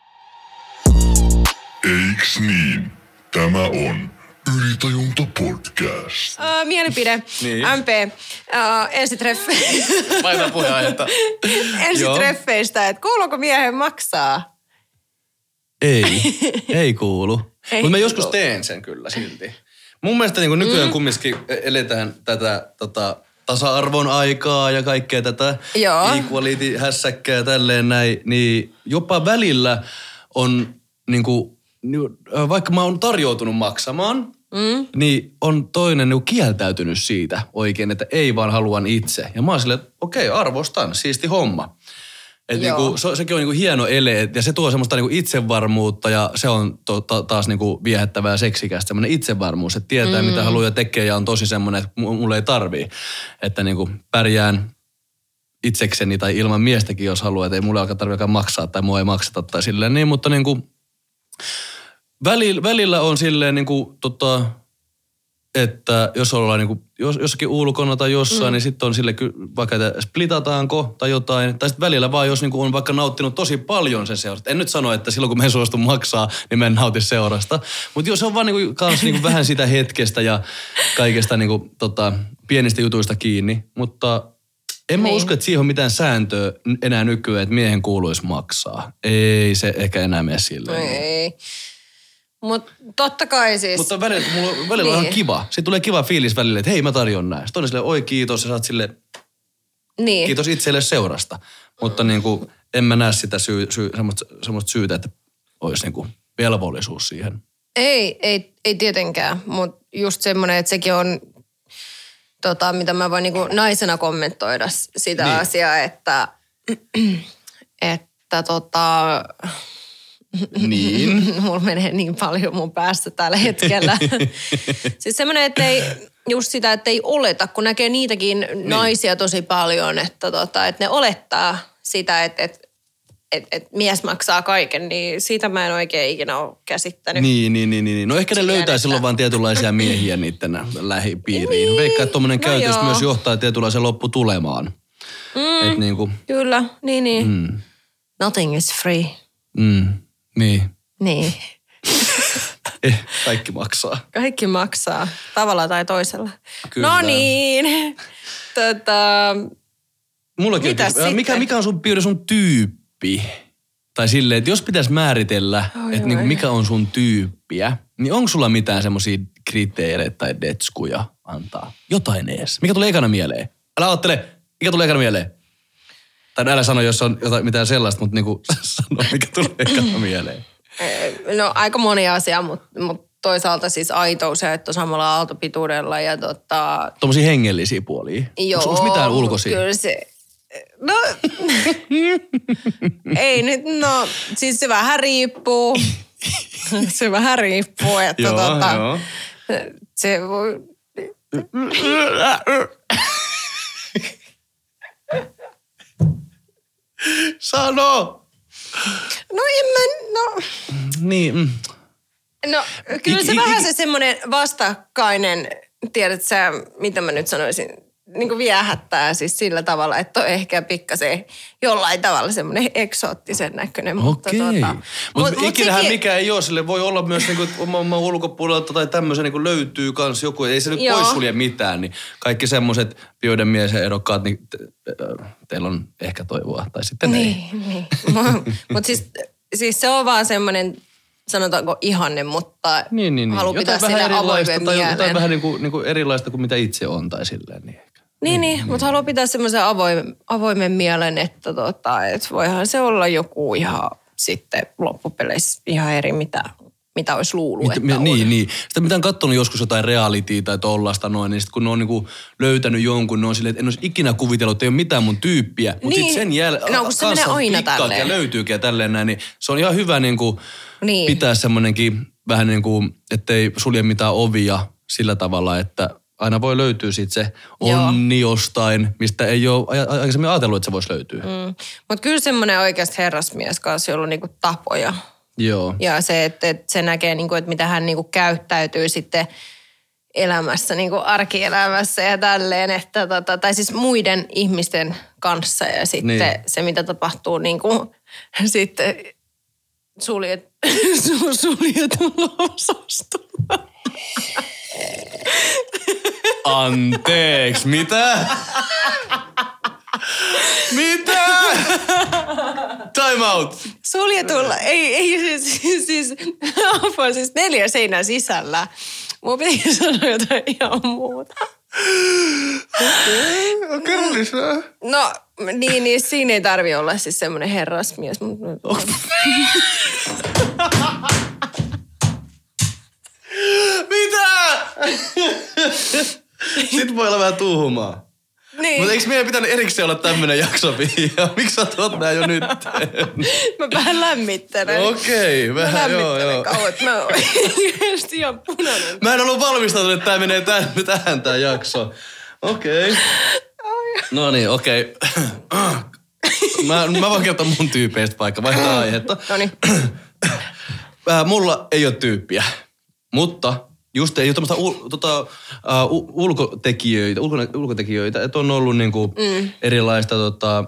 Eiks niin? Tämä on Ylitajunta podcast. Uh, mielipide. Niin. MP. Uh, ensitreffe. Vaihtaa puheenaihetta. <laughs> Ensitreffeistä, että kuuluuko miehen maksaa? Ei, <laughs> ei kuulu. Mutta mä joskus teen sen kyllä silti. Mun mielestä niin nykyään mm. kumminkin eletään tätä tota, tasa-arvon aikaa ja kaikkea tätä Joo. equality-hässäkkää ja tälleen näin, niin jopa välillä on niin kuin, vaikka mä oon tarjoutunut maksamaan, mm. niin on toinen niin kieltäytynyt siitä oikein, että ei vaan haluan itse. Ja mä oon silleen, että okei, okay, arvostan, siisti homma. Et Joo. niinku, se, sekin on niinku hieno ele ja se tuo semmoista niinku itsevarmuutta ja se on to, ta, taas niinku viehättävää ja seksikästä. Semmoinen itsevarmuus, että tietää mm. mitä haluaa ja tekee ja on tosi semmoinen, että mu- mulle ei tarvii. Että niinku pärjään itsekseni tai ilman miestäkin, jos haluaa, että ei mulle alkaa tarvitse maksaa tai mua ei makseta tai silleen niin, mutta niinku välillä, välillä on silleen niinku tota, että jos ollaan niinku, jos, jossakin ulkona tai jossain, mm. niin sitten on sille vaikka, että splitataanko tai jotain. Tai sitten välillä vaan, jos niinku on vaikka nauttinut tosi paljon sen seurasta. En nyt sano, että silloin kun me en suostu maksaa, niin mä en nauti seurasta. Mutta jos on vaan niinku, kans niinku <laughs> vähän sitä hetkestä ja kaikesta niinku, tota, pienistä jutuista kiinni. Mutta en mä Niin. usko, että siihen on mitään sääntöä enää nykyään, että miehen kuuluisi maksaa. Ei se ehkä enää mene silleen. Ei. Mutta totta kai siis... Mutta välillä, mulla, välillä on Niin. ihan kiva. Sitten tulee kiva fiilis välillä, että hei mä tarjon näin. Sitten on silleen, oi kiitos ja sä oot silleen, niin. kiitos itselle seurasta. Mutta niin kuin, en mä näe sitä syy, syy, semmoista, semmoista syytä, että olisi niin kuin velvollisuus siihen. Ei, ei, ei tietenkään, mutta just semmoinen, että sekin on, tota, mitä mä voin niinku naisena kommentoida sitä Niin. niin. asiaa, että, <clears throat> että tota, Niin. <laughs> mulla menee niin paljon mun päästä tällä hetkellä. <laughs> siis semmoinen, että ei, just sitä, että ei oleta, kun näkee niitäkin niin. naisia tosi paljon, että, tota, että ne olettaa sitä, että, että et, et mies maksaa kaiken, niin siitä mä en oikein ikinä ole käsittänyt. Niin, niin, niin, niin. No ehkä ne löytää että- silloin vaan tietynlaisia miehiä niiden lähipiiriin. Niin. Veikkaa, että tuommoinen No käytös joo. myös johtaa tietynlaiseen lopputulemaan. Mm. Että niin kuin, Kyllä, niin niin. Mm. Nothing is free. mm, niin. Niin. <laughs> Eh, kaikki maksaa. Kaikki maksaa tavalla tai toisella. Kyllä. No niin. Tota, Mullakin Mitäs on, kysymys. mikä, sitten? mikä on sun piirre sun tyyppi? Tai silleen, että jos pitäisi määritellä, Oi, että oi. mikä on sun tyyppiä, niin onko sulla mitään semmoisia kriteereitä tai detskuja antaa? Jotain ees. Mikä tulee ekana mieleen? Älä ajattele, mikä tulee ekana mieleen? Tai älä sano, jos on jotain, mitään sellaista, mutta niinku <laughs> sano, mikä tulee ekana <laughs> mieleen. no aika moni asia, mutta mut toisaalta siis aitous ja että on samalla aaltopituudella ja tota, Tuommoisia hengellisiä puolia. joo. Onko mitään ulkoisia? Kyllä se, no, <laughs> ei nyt, no siis se vähän riippuu. se vähän riippuu, että Joo, tota, joo. se voi, Sano! no en mä, no, Niin, mm. No kyllä se ik- vähän ik- se semmoinen vastakkainen, tiedät sä, mitä mä nyt sanoisin, niin kuin viehättää siis sillä tavalla, että on ehkä pikkasen jollain tavalla semmoinen eksoottisen näköinen. Mutta Okei. Mutta mut- mut ikinähän sekin- mikä ei ole, sille voi olla myös niinku, että oman oman ulkopuolelta tai tämmöisen niinku löytyy kans joku. Ei se nyt Joo. poissulje mitään, niin kaikki semmoiset joiden mies ja ehdokkaat, niin te, teillä on ehkä toivoa. Tai sitten ei. Niin, niin. <laughs> Mutta siis, siis se on vaan semmoinen, sanotaanko ihanne, mutta Niin, niin, niin. haluaa pitää sille avoimen tai jotain mielen. vähän niinku, niinku erilaista kuin mitä itse on tai silleen. Niin ehkä. Niin, niin, mutta haluaa pitää semmoisen avoimen, avoimen mielen, että tota, et voihan se olla joku ihan sitten loppupeleissä ihan eri, mitä, mitä olisi luullut, Mit, että niin, niin. Sitä mitä on katsonut joskus jotain realityä tai tollasta noin, niin sit kun ne on niinku löytänyt jonkun, ne on silleen, että en olisi ikinä kuvitellut, että ei ole mitään mun tyyppiä. Mutta Niin. sitten sen jälkeen, No, kun se menee aina ja tälleen. löytyykin ja tälleen näin, niin se on ihan hyvä niinku Niin. pitää semmoinenkin vähän niin kuin, ettei sulje mitään ovia sillä tavalla, että aina voi löytyä siitä se Joo. onni jostain, mistä ei ole aikaisemmin ajatellut, että se voisi löytyä. Mm. Mutta kyllä semmoinen oikeasti herrasmies kanssa, jolla on niinku tapoja. Joo. Ja se, että, että se näkee, niinku, että mitä hän niinku käyttäytyy sitten elämässä, niinku arkielämässä ja tälleen. Että, tota, tai siis muiden ihmisten kanssa ja sitten Niin. se, mitä tapahtuu niinku, <laughs> sitten suljet, su- suljetulla osastolla. Anteeksi, mitä? mitä? Time out. Suljetulla, ei, ei siis, siis, apua, siis neljä seinää sisällä. Mun piti sanoa jotain ihan muuta. Kerro lisää. No niin, niin siinä ei tarvi olla siis semmoinen herrasmies. Mutta... <laughs> Mitä? <laughs> <laughs> Sitten voi olla vähän tuhumaa. Niin, Niin. Mutta eikö meidän pitänyt erikseen olla tämmöinen jakso, Pia? <laughs> Miksi sä tuot nää jo nyt? Mä vähän lämmittelen. Okei, Mä vähän joo lämmittelen joo. kauan, mä oon ihan punainen. Mä en ollut valmistautunut, että tää menee tähän, tähän tää jakso. Okei. No niin, okei. Mä, mä voin kertoa mun tyypeistä vaikka, vaihtaa aihetta. Noniin. Äh, mulla ei ole tyyppiä, mutta just ei ole tämmöistä ul, tota, uh, ulkotekijöitä, ulko, ulkotekijöitä, että on ollut niinku mm. erilaista, tota,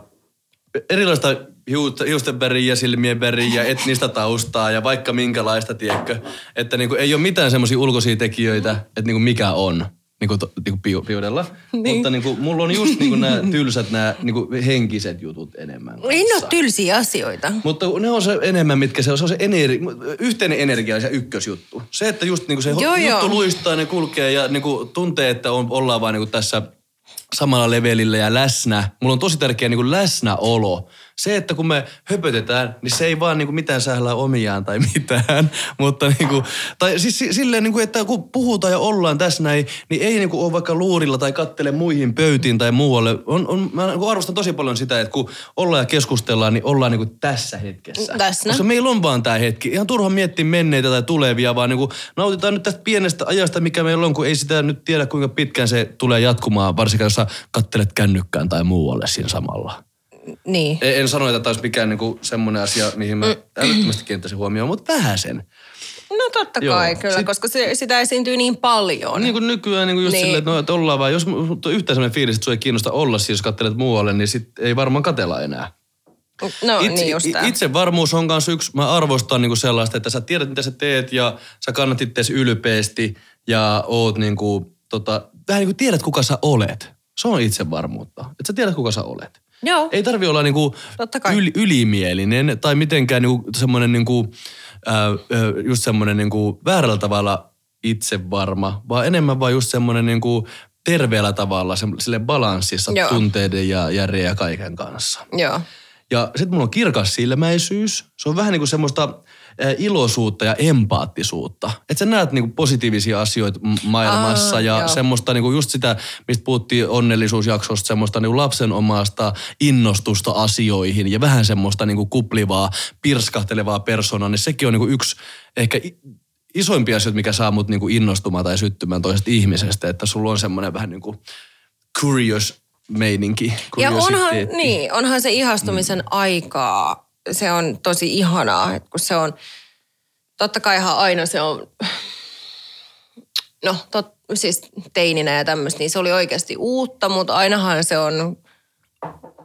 erilaista hiu- hiusten väriä, silmien väriä, etnistä taustaa ja vaikka minkälaista, tiedätkö. Että niinku ei ole mitään semmoisia ulkoisia tekijöitä, että niinku mikä on niinku, to, niinku piu, piudella. <laughs> Niin. Mutta niinku, mulla on just niinku nämä <laughs> tylsät, nämä niinku henkiset jutut enemmän Ei ne ole tylsiä asioita. Mutta ne on se enemmän, mitkä se on, se on se energi, yhteinen energia, se ykkösjuttu. Se, että just niinku se Joo, joo, juttu joo. luistaa, ne kulkee ja niinku tuntee, että on, ollaan vaan niinku tässä samalla levelillä ja läsnä. Mulla on tosi tärkeä niinku läsnäolo. Se, että kun me höpötetään, niin se ei vaan niinku mitään sählää omiaan tai mitään. <laughs> Mutta niinku, tai siis si- silleen, niinku, että kun puhutaan ja ollaan tässä näin, niin ei niinku ole vaikka luurilla tai kattele muihin pöytiin tai muualle. On, on, mä niinku arvostan tosi paljon sitä, että kun ollaan ja keskustellaan, niin ollaan niinku tässä hetkessä. Läsnä. Koska meillä on vaan tämä hetki. Ihan turha miettiä menneitä tai tulevia, vaan niinku nautitaan nyt tästä pienestä ajasta, mikä meillä on, kun ei sitä nyt tiedä, kuinka pitkään se tulee jatkumaan, varsinkin jos sä kattelet kännykkään tai muualle siinä samalla. Niin. En, en sano, että tämä olisi mikään niinku semmoinen asia, mihin mä älyttömästi kiinnittäisin huomioon, mutta vähän sen. No totta Joo. kai kyllä, Sit- koska se, sitä esiintyy niin paljon. Niin kuin nykyään niin kuin just Niin. niin. silleen, että, no, että ollaan vaan, jos on yhtään sellainen fiilis, että ei kiinnosta olla siinä, jos katselet muualle, niin sit ei varmaan katella enää. No Itse, niin just tää. itse varmuus on kanssa yksi, mä arvostan niinku sellaista, että sä tiedät mitä sä teet ja sä kannat itseäsi ylpeästi ja oot niinku, tota, vähän niin kuin tiedät kuka sä olet. Se on itsevarmuutta, että sä tiedät kuka sä olet. Joo. Ei tarvi olla niinku yli, ylimielinen tai mitenkään niinku semmoinen niinku, äh, just semmoinen niinku väärällä tavalla itsevarma, vaan enemmän vaan just semmoinen niinku terveellä tavalla, sille balanssissa Joo. tunteiden ja järjen ja kaiken kanssa. Joo. Ja sitten mulla on kirkas silmäisyys. Se on vähän niin kuin semmoista iloisuutta ja empaattisuutta. Että sä näet niin kuin positiivisia asioita maailmassa Aa, ja joo. semmoista niin kuin just sitä, mistä puhuttiin onnellisuusjaksosta, semmoista niin kuin lapsen omasta innostusta asioihin ja vähän semmoista niin kuin kuplivaa, pirskahtelevaa persoonaa, niin sekin on niin kuin yksi ehkä isoimpia asioita, mikä saa mut niin kuin innostumaan tai syttymään toisesta ihmisestä, että sulla on semmoinen vähän niin kuin curious meininki. Ja onhan, niin, onhan se ihastumisen Mm. aikaa, se on tosi ihanaa, että kun se on, totta kaihan aina se on, no tot, siis teininä ja tämmöistä, niin se oli oikeasti uutta, mutta ainahan se on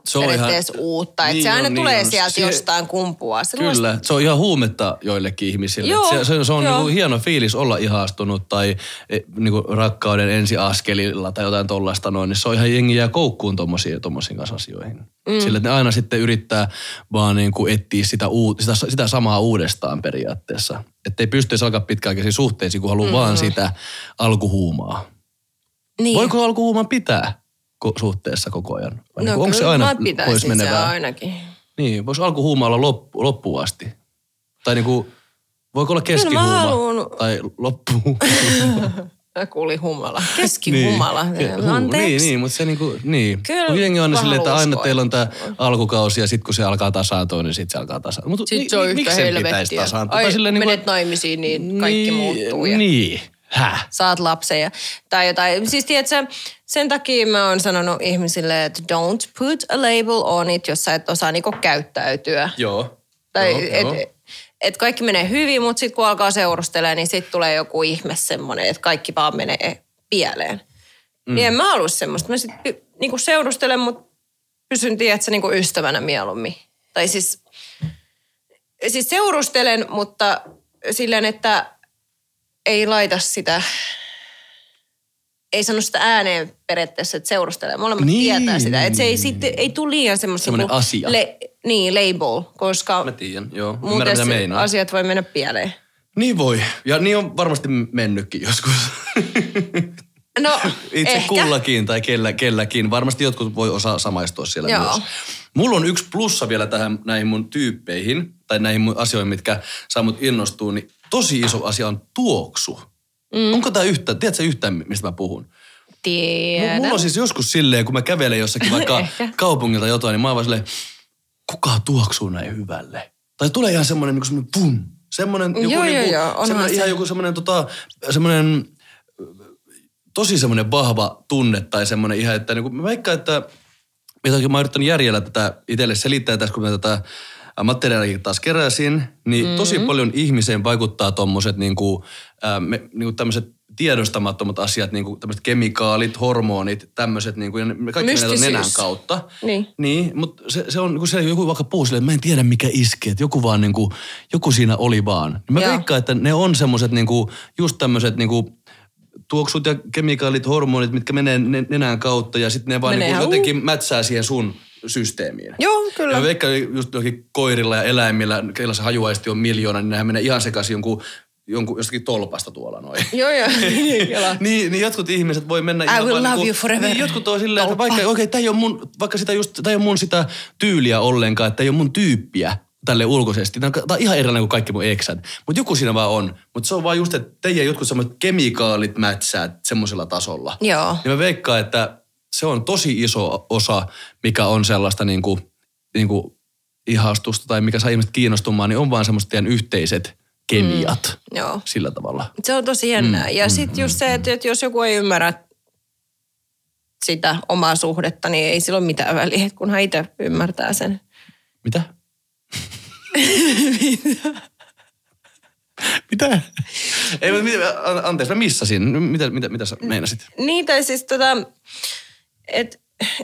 Se on ihan- uutta. Että Niin se aina on, tulee niin sieltä Siihen- jostain kumpua. Se Kyllä, se on ihan huumetta joillekin ihmisille. Joo, se, se, se on joo. niinku hieno fiilis olla ihastunut tai e, niinku rakkauden ensiaskelilla tai jotain tollaista noin. Niin se on ihan jengi jää koukkuun tommosiin, tommosiin kanssa asioihin. Mm. Sillä ne aina sitten yrittää vaan niinku etsiä sitä, uut, sitä, sitä samaa uudestaan periaatteessa. Että ei pystyisi alkaa pitkäaikaisiin suhteisiin, kun haluaa mm. vaan sitä alkuhuumaa. niin. Voiko alkuhuuman pitää suhteessa koko ajan? Vai no, niinku, onko se kyllä aina mä pois pitäisin se menevää? ainakin. Niin, voisi alkuhuuma olla loppu, loppuun asti. Tai niinku, voiko olla mä keskihuuma? haluun- Tai loppu. <laughs> Mä kuulin humala. Keskihumala. Ke- huu- Anteeksi. Niin, niin, mutta se niinku, niin. Kyllä, Kun jengi on mä silleen, että aina uskoa, teillä on tämä alkukausi ja sitten kun se alkaa tasaantua, niin sitten se alkaa tasaantua. Mutta Sitten se on yhtä miksi sen pitäisi helvettiä. tasaantua? Ai, Tai silleen niinku- menet naimisiin, niin kaikki muuttuu. Ja Niin. Häh? saat lapsen ja, tai jotain. Siis tiedätkö, sen takia mä oon sanonut ihmisille, että don't put a label on it, jos sä et osaa niinku käyttäytyä. Joo. Tai joo, et, joo. et kaikki menee hyvin, mutta sitten kun alkaa seurustelemaan, niin sitten tulee joku ihme semmoinen, että kaikki vaan menee pieleen. Mm. Niin en mä halua semmoista. Mä sitten niinku seurustelen, mutta pysyn, tiedätkö, niinku ystävänä mieluummin. Tai siis, siis seurustelen, mutta silleen, että ei laita sitä, ei sano sitä ääneen periaatteessa, että seurustelee. Molemmat Niin. tietää sitä. Että se ei, sitten, ei tule liian semmoista... Semmoinen asia. Le, niin, label, koska Mä tiedän, joo. muuten Ymmärrän, mitä se- meinaa. asiat voi mennä pieleen. Niin voi. Ja niin on varmasti mennytkin joskus. <laughs> No, Itse ehkä. kullakin tai kellä, kelläkin. Varmasti jotkut voi osaa samaistua siellä Joo. myös. Mulla on yksi plussa vielä tähän näihin mun tyyppeihin, tai näihin mun asioihin, mitkä saa mut innostua, niin tosi iso asia on tuoksu. Mm. Onko tämä yhtään, tiedätkö yhtään, mistä mä puhun? tiedä. Mulla on siis joskus silleen, kun mä kävelen jossakin vaikka <laughs> kaupungilta jotain, niin mä oon vaan silleen, kuka tuoksuu näin hyvälle? Tai tulee ihan semmoinen niin semmoinen pum. Semmoinen joku, Joo, joo, niinku, joo, onhan semmoinen, se. ihan joku semmoinen tota, semmoinen tosi semmoinen vahva tunne tai semmoinen ihan, että niin kuin, mä veikkaan, että jotakin mä oon yrittänyt järjellä tätä itselle selittää tässä, kun mä tätä materiaalia taas keräsin, niin mm. tosi paljon ihmiseen vaikuttaa tommoset niin kuin, äh, me, niin kuin tämmöiset tiedostamattomat asiat, niin kuin tämmöiset kemikaalit, hormonit, tämmöiset, niin kuin, ne kaikki menee nenän kautta. Niin. Niin, mutta se, se on, kun se joku vaikka puhuu silleen, että mä en tiedä mikä iski, että joku vaan niin kuin, joku siinä oli vaan. Mä veikkaan, että ne on semmoiset niin kuin, just tämmöiset niin kuin, tuoksut ja kemikaalit, hormonit, mitkä menee ne- nenän kautta ja sitten ne vaan Menee niin kuin, jotenkin mätsää siihen sun systeemiin. Joo, kyllä. Ja mä veikkaan just koirilla ja eläimillä, keillä se hajuaisti on miljoona, niin nehän menee ihan sekaisin jonkun, jonkun jostakin tolpasta tuolla noin. Joo, joo. <laughs> Kela. niin, niin jotkut ihmiset voi mennä I ihan will love niinku- you forever. Niin, jotkut on silleen, että vaikka, okei, okay, tämä ei ole mun, vaikka sitä just, tämä ei ole mun sitä tyyliä ollenkaan, että tämä ei ole mun tyyppiä tälle ulkoisesti. Tämä on ihan erilainen kuin kaikki mun eksät. Mutta joku siinä vaan on. Mutta se on vaan just, että teidän jotkut semmoiset kemikaalit mätsää semmoisella tasolla. Joo. Ja mä veikkaan, että se on tosi iso osa, mikä on sellaista niinku, niinku ihastusta tai mikä saa ihmiset kiinnostumaan, niin on vaan semmoiset teidän yhteiset kemiat mm. Joo. sillä tavalla. Se on tosi jännää. Mm, ja sitten just se, että, että jos joku ei ymmärrä sitä omaa suhdetta, niin ei sillä ole mitään väliä, kunhan itse ymmärtää sen. Mitä? <laughs> mitä? Ei, mutta mitä, an- anteeksi, mä missasin. Mitä, mitä, mitä sä meinasit? Niin, tai siis tota, että <sighs>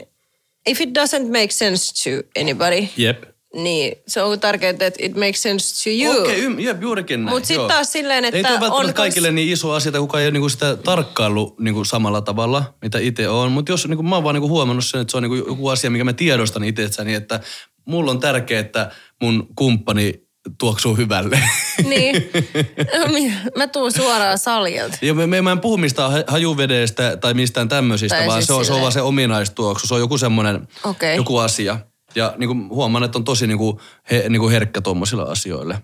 if it doesn't make sense to anybody, Jep. niin se on tärkeää, että it makes sense to you. Okei, okay, jep, juurikin näin. Mut sit joo. taas silleen, Ei että tuo välttämättä on kaikille niin iso asia, että kukaan ei ole niinku sitä tarkkailu niinku samalla tavalla, mitä itse on. Mutta jos niinku, mä oon vaan niinku huomannut sen, että se on niinku joku asia, mikä mä tiedostan itsessäni, että mulla on tärkeää, että mun kumppani tuoksuu hyvälle. <laughs> Niin. Mä tuun suoraan salilta. Ja me, me, mä en puhu mistään ha- hajuvedestä tai mistään tämmöisistä, Tai vaan siis se, on, se on vaan se ominaistuoksu. Se on joku semmoinen, Okei. joku asia. Ja niin kuin huomaan, että on tosi niin kuin, he, niin kuin herkkä tuommoisille asioille.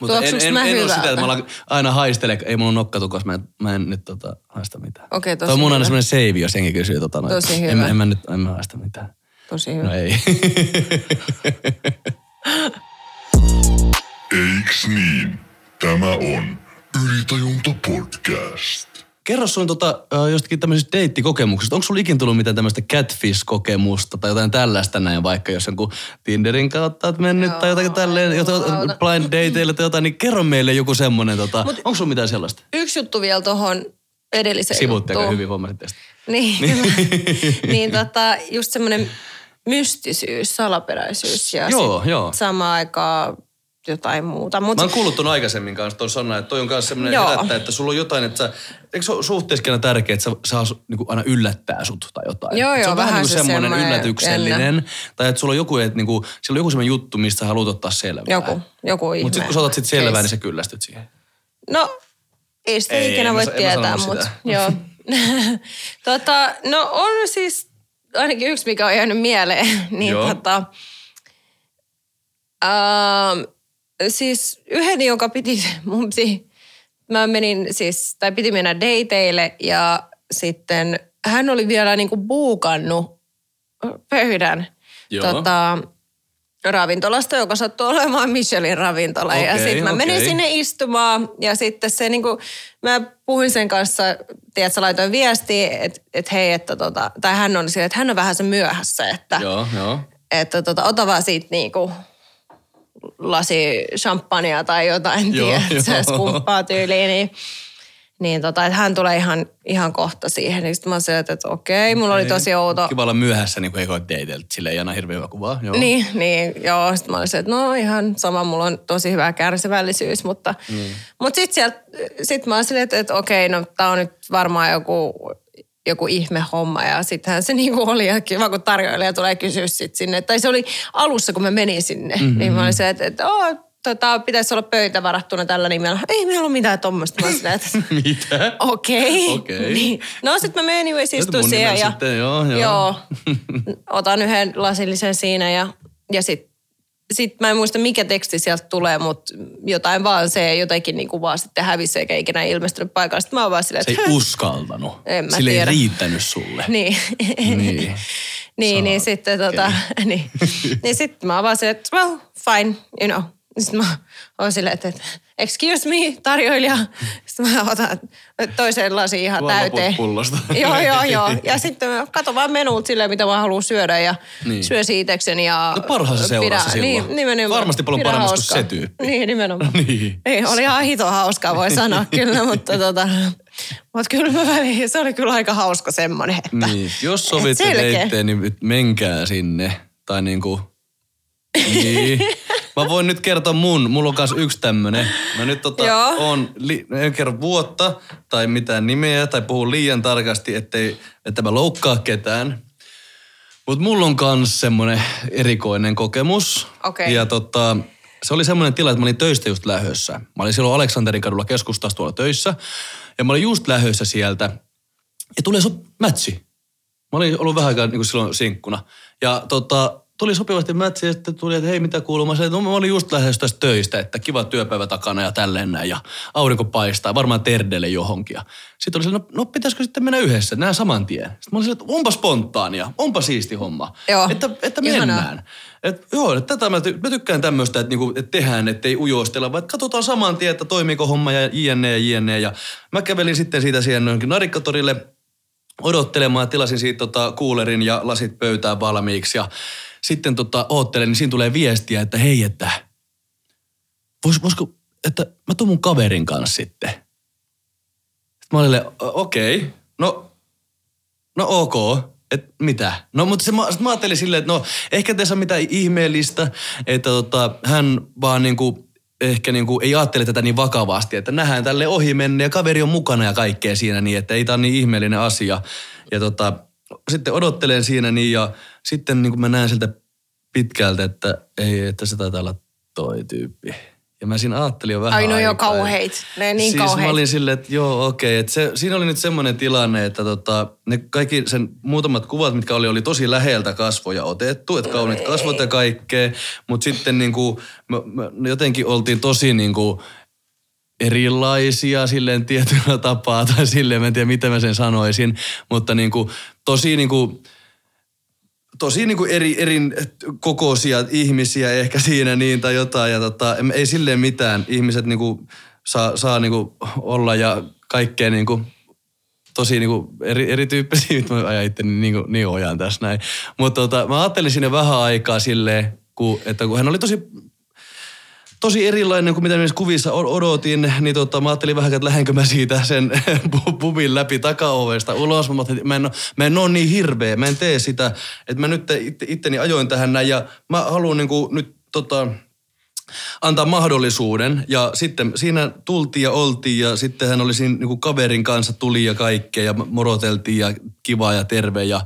Mutta en, Tuoksuuks en, mä en ole sitä, että mä aina haistele. Ei mulla nokkatukas, mä en, mä en nyt tota, haista mitään. Okei, tosi Tämä on mun aina semmoinen seivi, jos jengi kysyy. Tota, noin. Tosi en, hyvä. en, mä nyt en mä haista mitään. Tosi hyvä. No ei. <laughs> Eiks niin? Tämä on Ylitajunta podcast. Kerro sun tota, jostakin tämmöisestä deittikokemuksesta. Onko sulla ikin tullut mitään tämmöistä catfish-kokemusta tai jotain tällaista näin, vaikka jos jonkun Tinderin kautta oot mennyt Joo, tai jotakin tälleen, jotain jumalauta. blind dateille tai jotain, niin kerro meille joku semmoinen, tota, onko sulla mitään sellaista? Yksi juttu vielä tuohon edelliseen Sivuutti aika juttuun. hyvin huomasit tästä. Niin, <laughs> <laughs> niin tota, just semmoinen mystisyys, salaperäisyys ja Joo, joo. samaan aikaan jotain muuta. Mut, Mä oon kuullut ton aikaisemmin kanssa ton sanan, että toi on kanssa semmoinen Joo. herättää, että sulla on jotain, että sä, eikö se ole suhteessakin aina tärkeää, että sä saa niin aina yllättää sut tai jotain. Joo, Että se joo, on vähän, niin se semmoinen yllätyksellinen. Tai että sulla on joku, että niin kuin, siellä on joku semmoinen juttu, mistä sä haluat ottaa selvää. joku, joku ihme. Mutta sitten kun sä otat sit selvää, niin sä kyllästyt siihen. No, ei sitä Ei, ikinä en voi en tietää, mutta joo. <laughs> tota, no on siis ainakin yksi, mikä on jäänyt mieleen. <laughs> niin Joo. tota, ähm, siis yhden, joka piti <laughs> mun piti, mä menin siis, tai piti mennä dateille ja sitten hän oli vielä niinku buukannut pöydän Joo. tota, ravintolasta, joka sattui olemaan Michelin ravintola. ja Okei, sitten mä menin okei. sinne istumaan ja sitten se niinku, mä puhuin sen kanssa, tiedätkö, laitoin viestiä, että et hei, että tota, tai hän on sillä, että hän on vähän se myöhässä, että, Joo, joo. että tota, ota vaan siitä niinku lasi champagnea tai jotain, Joo, tiedätkö, skumppaa tyyliin, niin niin tota, että hän tulee ihan, ihan kohta siihen. Niin sitten mä sanoin, että, että okei, mulla oli tosi outo. Kiva olla myöhässä, niin kuin ei koe dateilta. Sille ei aina hirveän hyvä kuvaa. Joo. Niin, niin joo. Sitten mä olisin, että no ihan sama, mulla on tosi hyvä kärsivällisyys, mutta, mm. mutta sitten sieltä, sit mä olisin, että, että okei, no tää on nyt varmaan joku, joku ihme homma ja sittenhän se <laughs> niinku oli ja kiva, kun tarjoilija tulee kysyä sit sinne. Tai se oli alussa, kun mä menin sinne, mm-hmm. niin mä olisin, että, että oh, tota, pitäisi olla pöytä varattuna tällä nimellä. Ei meillä ole mitään tuommoista. Mä olisin, että <laughs> Mitä? okei. Okei. <laughs> Niin. No sitten mä menin anyways Nyt istuin siellä ja sitten, joo, joo. joo, otan yhden lasillisen siinä ja, ja sitten sitten mä en muista mikä teksti sieltä tulee, mutta jotain vaan se jotenkin niin kuin vaan sitten hävisi eikä ikinä ilmestynyt paikalle. Sitten mä oon vaan silleen, Se ei että <laughs> uskaltanut. En mä Sille tiedä. ei riittänyt sulle. <laughs> niin. Niin. <laughs> niin, niin sitten tota, niin, niin sitten mä oon vaan silleen, että well, fine, you know. Sitten mä oon silleen, että, että excuse me, tarjoilija. <laughs> Sitten mä otan toisen lasin ihan Tuo täyteen. pullosta. <laughs> joo, joo, joo. <laughs> Ja sitten mä katon vaan menulta silleen, mitä mä haluan syödä ja Niin. niin. syö siitäkseni. Ja No parhaassa seurassa silloin. Niin, nimenomaan. Varmasti paljon Pidä paremmassa kuin se tyyppi. Niin, nimenomaan. Niin. Ei, oli ihan hito hauskaa, voi sanoa kyllä, mutta tota, mutta kyllä mä väliin, se oli kyllä aika hauska semmoinen, että Niin, jos sovitte selkeä. deitteen, niin menkää sinne. Tai niinku, niin. Mä voin nyt kertoa mun, mulla on kanssa yksi tämmönen. Mä nyt tota, Joo. on, li, en kerro vuotta tai mitään nimeä tai puhun liian tarkasti, ettei, että mä loukkaa ketään. Mutta mulla on kans semmonen erikoinen kokemus. Okei. Ja tota, se oli semmoinen tila, että mä olin töistä just lähössä. Mä olin silloin Aleksanterin kadulla keskustassa tuolla töissä. Ja mä olin just lähössä sieltä. Ja tulee so- mätsi. Mä olin ollut vähän aikaa niin silloin sinkkuna. Ja tota, tuli sopivasti mätsi ja sitten tuli, että hei mitä kuuluu. Mä sanoin, että no, mä olin just lähdössä tästä töistä, että kiva työpäivä takana ja tälleen näin. Ja aurinko paistaa, varmaan terdelle johonkin. Ja sitten oli silleen, no, no pitäisikö sitten mennä yhdessä, näin saman tien. Sitten mä olin että onpa spontaania, onpa siisti homma. Joo, Että, että ihanaa. mennään. Et, joo, että tätä mä, ty- mä tykkään tämmöistä, että, niinku, että tehdään, ettei ujostella, vaan että katsotaan saman tien, että toimiiko homma ja jne ja jne. Ja mä kävelin sitten siitä siihen johonkin narikkatorille odottelemaan, tilasin siitä tota, kuulerin ja lasit pöytään valmiiksi ja sitten tota, oottelen, niin siinä tulee viestiä, että hei, että vois, voisiko, että mä tuun mun kaverin kanssa sitten. Sitten mä olin, silleen, "O- okei, okay. no, no ok, et mitä? No mutta se, mä, mä ajattelin silleen, että no ehkä tässä on mitään ihmeellistä, että tota, hän vaan niinku, ehkä niinku, ei ajattele tätä niin vakavasti, että nähdään tälle ohi menne ja kaveri on mukana ja kaikkea siinä niin, että ei tämä niin ihmeellinen asia. Ja tota, sitten odottelen siinä niin ja sitten niin mä näen siltä pitkältä, että ei, että se taitaa olla toi tyyppi. Ja mä siinä ajattelin jo vähän Ai no joo, kauheit. Ne niin siis mä kauheit. olin silleen, että joo, okei. Että se, siinä oli nyt semmoinen tilanne, että tota, ne kaikki sen muutamat kuvat, mitkä oli, oli tosi läheltä kasvoja otettu, että kauniit kasvot ja kaikkea. Mutta sitten niinku, me, me jotenkin oltiin tosi niinku erilaisia silleen tietyllä tapaa tai silleen, mä en tiedä miten mä sen sanoisin, mutta niinku, tosi niinku, tosi niinku eri, eri kokoisia ihmisiä ehkä siinä niin tai jotain. Ja tota, ei silleen mitään. Ihmiset niinku saa, saa niinku olla ja kaikkea niinku tosi niinku eri, erityyppisiä. <laughs> Nyt mä ajan itteni niinku, niin ojan tässä näin. Mutta tota, mä ajattelin sinne vähän aikaa silleen, kun, että kun hän oli tosi tosi erilainen kuin mitä niissä kuvissa odotin, niin tota, mä ajattelin vähän, että lähdenkö mä siitä sen <laughs> pu- pubin läpi takaovesta ulos. Mä, että mä en, mä en ole niin hirveä, mä en tee sitä, että mä nyt itte, itteni ajoin tähän näin ja mä haluan niin nyt tota, antaa mahdollisuuden. Ja sitten siinä tultiin ja oltiin ja sitten hän oli siinä niin kuin kaverin kanssa tuli ja kaikkea ja moroteltiin ja kiva ja terve. Ja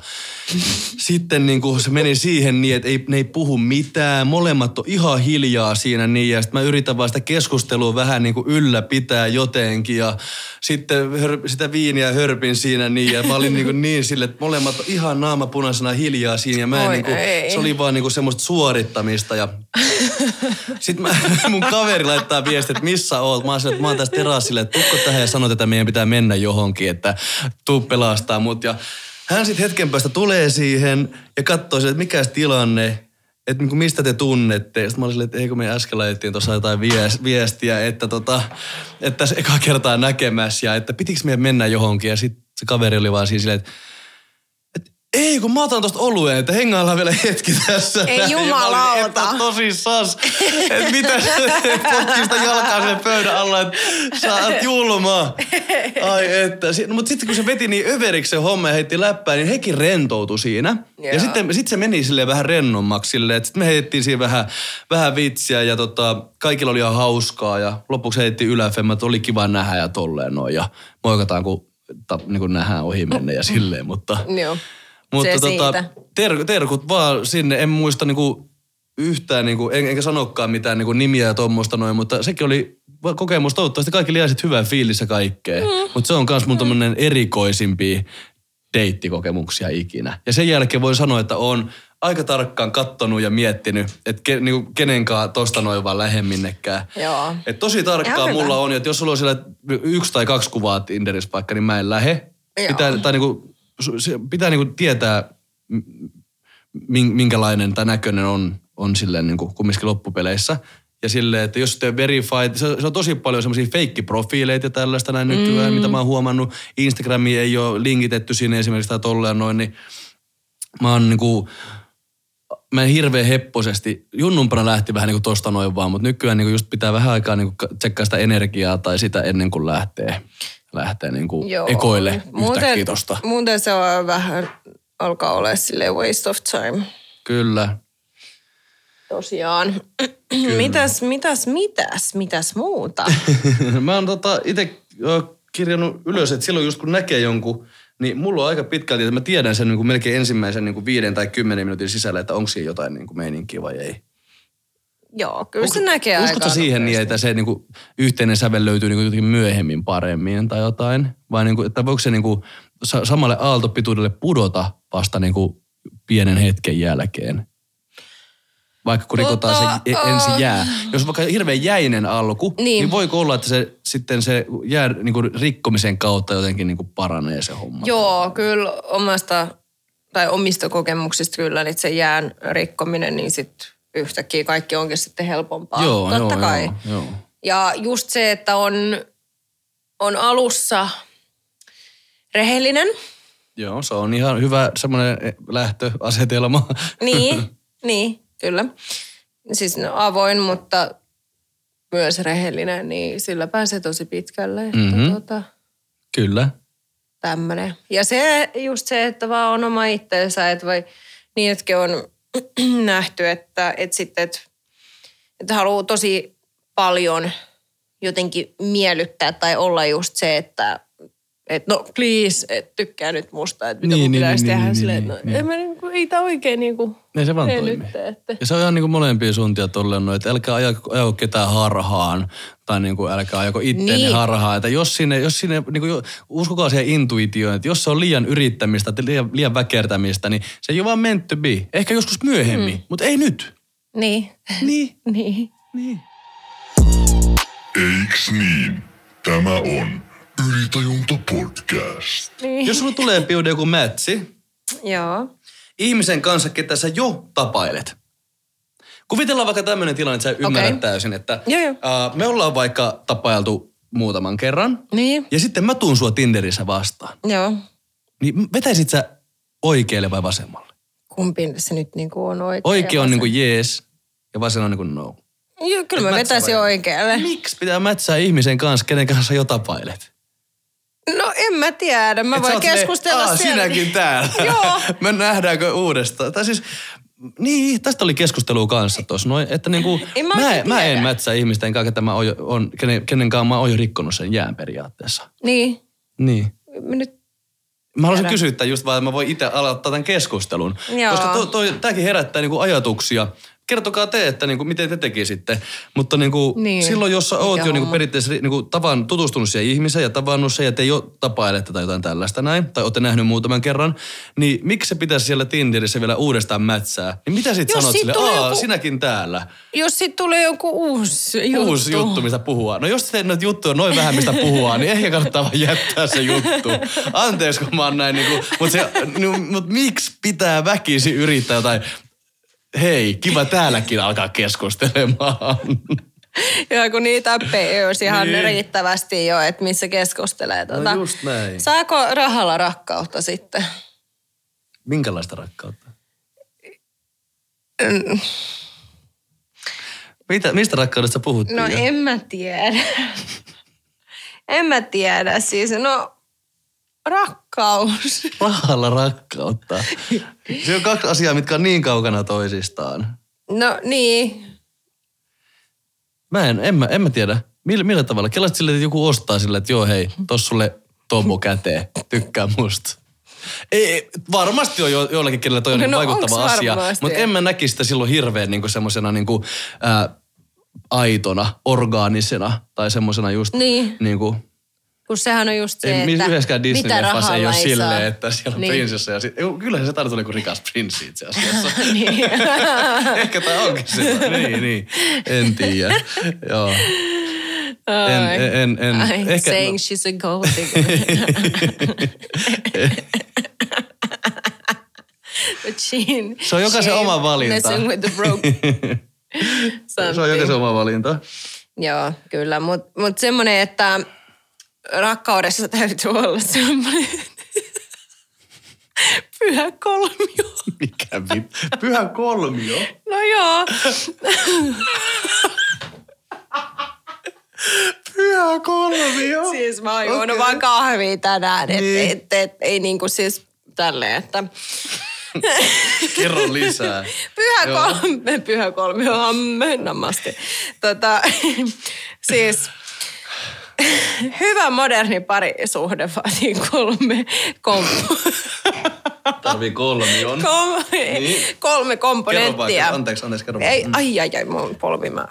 <laughs> sitten niin kuin se meni siihen niin, että ei, ne ei puhu mitään. Molemmat on ihan hiljaa siinä niin ja sitten mä yritän vaan sitä keskustelua vähän niin kuin ylläpitää jotenkin. Ja sitten hör, sitä viiniä hörpin siinä niin ja mä olin niin, kuin <laughs> niin sille, että molemmat on ihan naamapunaisena hiljaa siinä ja mä en Oi niin kuin, ei. se oli vaan niin kuin semmoista suorittamista ja <laughs> sitten mä, <laughs> mun kaveri laittaa viestiä, että missä oot. Mä oon että mä oon tässä terassilla, että tukko tähän ja sanot, että meidän pitää mennä johonkin, että tuu pelastaa mut. Ja hän sitten hetken päästä tulee siihen ja katsoo sille, että mikä tilanne, että niinku mistä te tunnette. Sitten mä olin silleen, että eikö me äsken laitettiin tuossa jotain vies- viestiä, että, tota, että se eka kertaa näkemässä ja että pitikö meidän mennä johonkin. Ja sitten se kaveri oli vaan siinä silleen, että ei, kun mä otan tosta oluen, että hengaillaan vielä hetki tässä. Ei näin. Ja mä olin, jumalauta. Että tosissas. Että mitä se potki sitä jalkaa sen pöydän alla, että sä oot julma. Ai että. No, mutta sitten kun se veti niin överiksi se homma ja heitti läppää, niin hekin rentoutui siinä. Ja Joo. sitten sit se meni silleen vähän rennommaksi silleen, että sitten me heitettiin siinä vähän, vähän vitsiä ja tota, kaikilla oli ihan hauskaa ja lopuksi heitettiin yläfemmat, että oli kiva nähdä ja tolleen noin ja moikataan kun, ta, niin kun nähdään ohi menne ja silleen, mutta... Joo. Mutta Se tota, ter, terkut vaan sinne, en muista niinku yhtään, niinku, en, enkä sanokaan mitään niinku nimiä ja tuommoista noin, mutta sekin oli kokemus. Toivottavasti kaikille jäi hyvää fiilis ja kaikkea. Mm. Mutta se on myös mun tommonen erikoisimpia deittikokemuksia ikinä. Ja sen jälkeen voin sanoa, että on aika tarkkaan kattonut ja miettinyt, että ke, niinku, kenenkaan tosta noin vaan lähde minnekään. Joo. Et tosi hyvä. mulla on, että jos sulla on siellä yksi tai kaksi kuvaa Tinderissä vaikka, niin mä en lähde. Joo. Pitää, tai niinku, se pitää niinku tietää, m- min- minkälainen tai näköinen on, on silleen niinku kumminkin loppupeleissä. Ja silleen, että jos te verified, se, se on tosi paljon semmoisia feikkiprofiileita ja tällaista näin nykyään, mm. mitä mä oon huomannut. Instagrami ei ole linkitetty sinne esimerkiksi tai tolleen noin, niin mä oon niinku, mä en hirveän hepposesti, junnumpana lähti vähän niinku tosta noin vaan, mutta nykyään niinku just pitää vähän aikaa niinku tsekkaa sitä energiaa tai sitä ennen kuin lähtee, lähtee niinku ekoille yhtäkkiä tosta. Muuten se on vähän, alkaa olla silleen waste of time. Kyllä. Tosiaan. mitäs, mitäs, mitäs, mitäs muuta? <laughs> mä oon tota itse kirjannut ylös, että silloin just kun näkee jonkun, niin mulla on aika pitkälti, että mä tiedän sen niin kuin melkein ensimmäisen niin kuin viiden tai kymmenen minuutin sisällä, että onko siinä jotain niin kuin meininkiä vai ei. Joo, kyllä se näkee Uskotko siihen niin, että se niin kuin, yhteinen sävel löytyy niin kuin jotenkin myöhemmin paremmin tai jotain? Vai niin kuin, että voiko se niin kuin, sa- samalle aaltopituudelle pudota vasta niin kuin, pienen hetken jälkeen? Vaikka kun Tota, rikotaan se e- ensin jää. Jos vaikka hirveän jäinen alku, niin, Niin. voiko olla, että se sitten se jää niin kuin rikkomisen kautta jotenkin niin kuin paranee se homma? Joo, kyllä omasta tai omista kokemuksista kyllä, niin se jään rikkominen, niin sitten yhtäkkiä kaikki onkin sitten helpompaa. joo, Totta joo, kai. Joo, joo. Ja just se, että on, on alussa rehellinen, joo, se on ihan hyvä semmoinen lähtöasetelma. niin, <laughs> niin, kyllä. Siis no, avoin, mutta myös rehellinen, niin sillä pääsee tosi pitkälle. Että Mhm. tota, Kyllä. tämmönen. Ja se just se, että vaan on oma itteensä, että vai niin, että on <clears throat> nähty, että, että sitten, että, että haluaa tosi paljon jotenkin miellyttää tai olla just se, että että no please, et tykkää nyt musta, että mitä Niin, mun niin, pitäisi niin, tehdä niin, silleen, niin, että niin. no, en mä niinku, ei tää oikein niinku Ei se vaan toimi. että. Ja se on ihan niin kuin molempia suuntia tolleen, että älkää ajako, ajako ketään harhaan tai niin kuin älkää ajako itteenne Niin. niin. harhaan. Että jos sinne, jos sinne niin kuin, uskokaa siihen intuitioon, että jos se on liian yrittämistä tai liian, liian väkertämistä, niin se ei ole vaan meant to be. Ehkä joskus myöhemmin, mm. mutta ei nyt. Niin, Niin, <laughs> niin. niin. Eiks niin? Tämä on Ylitajunta podcast. niin. Jos sulla tulee piude joku mätsi, Joo. ihmisen kanssa, ketä sä jo tapailet. Kuvitellaan vaikka tämmöinen tilanne, että sä ymmärrät Okei. täysin, että Joo, joo. Uh, me ollaan vaikka tapailtu muutaman kerran. Niin, Ja sitten mä tuun sua Tinderissä vastaan. joo. Niin vetäisit sä oikealle vai vasemmalle? Kumpi se nyt niinku on oikein? Oikea on ja niinku jees ja vasen on niinku no. Joo, kyllä mä vetäisin vai? oikealle. Miksi pitää mätsää ihmisen kanssa, kenen kanssa jo tapailet? No en mä tiedä. Mä Et voin keskustella "Aa, siellä. sinäkin täällä. <laughs> Joo. <laughs> Me nähdäänkö uudestaan. Tai siis, niin, tästä oli keskustelua kanssa tuossa. Noin, että niinku, En mä mä, mä en mätsää ihmisten kanssa, ketä mä oon, on, kenen, kenen kanssa mä oon jo rikkonut sen jään periaatteessa. Niin. Niin. Mä nyt Mä haluaisin Tiedä. kysyä tämän just vaan, että mä voin itse aloittaa tämän keskustelun. Joo. Koska to, toi, tämäkin herättää niinku ajatuksia. Kertokaa te, että niinku, miten te tekisitte. Mutta niinku, Niin. silloin, jos sä oot Mikä jo niinku homma? periaatteessa niinku, tavan, tutustunut siihen ihmiseen ja tavannut sen ja te jo tapailette tai jotain tällaista näin, tai olette nähnyt muutaman kerran, niin miksi se pitäisi siellä Tinderissä vielä uudestaan mätsää? Niin mitä sit Jos sanot siitä sille, tulee aa, joku- sinäkin täällä? Jos sit tulee joku uusi juttu. Uusi juttu, mistä puhua. No jos te noita juttuja on noin vähän, mistä puhua, niin ehkä kannattaa vaan jättää se juttu. Anteeksi, kun mä oon näin niinku, mutta se, no, mut miksi pitää väkisi yrittää jotain, hei, kiva täälläkin alkaa keskustelemaan. <laughs> Ja kun niitä olisi ihan Niin. riittävästi jo, että missä keskustelee. Tuota. just näin. Saako rahalla rakkautta sitten? Minkälaista rakkautta? Mm, Mitä, mistä rakkaudesta puhuttiin? No jo? en mä tiedä. <laughs> en mä tiedä. Siis no, rakkaus. <laughs> Rahalla rakkautta. Se on kaksi asiaa, mitkä on niin kaukana toisistaan. No niin. Mä en, en, mä, en mä tiedä. Millä, millä tavalla? Kelasit sille, että joku ostaa sille, että joo hei, tos sulle Tomo käteen, tykkää musta. Ei, varmasti on jo, joillakin, kenellä toi on No, niin no vaikuttava asia, mutta en mä näkisi sitä silloin hirveän niin semmoisena niin ää, aitona, orgaanisena tai semmoisena just Niin. niin kuin, Kun sehän on just se, Ei, että yhdessäkään mitä Disney-leffassa ei rahalla ole silleen, että siellä on Niin. prinsessa ja sit, Ei, Kyllä se tarvitsee niinku rikas prinssi itse asiassa. <laughs> niin. <laughs> Ehkä tämä onkin se. niin, niin. En tiedä. Joo. En, en, en, en. I'm Ehkä, saying she's a gold <laughs> digger. But she, Se on jokaisen oma valinta. With the broke se on jokaisen oma valinta. Joo, kyllä. Mutta mut semmoinen, että rakkaudessa täytyy olla semmoinen pyhä kolmio. Mikä vit? Pyhä kolmio. No joo. Pyhä kolmio. Siis mä oon juonut Okei. vaan kahvia tänään. Et, Niin. et, et, ei niinku siis tälleen, että Kerro lisää. pyhä kolme, pyhä kolmio ammennamasti. Tota, siis <laughs> hyvä moderni parisuhde vaatii kolme kom, <laughs> Tarvii kolmion. kom, Niin. kolme Kerro komponenttia. vaikka. Anteeksi, anteeksi, kerro. Ei, ai, ai, ai, mun polvi, mä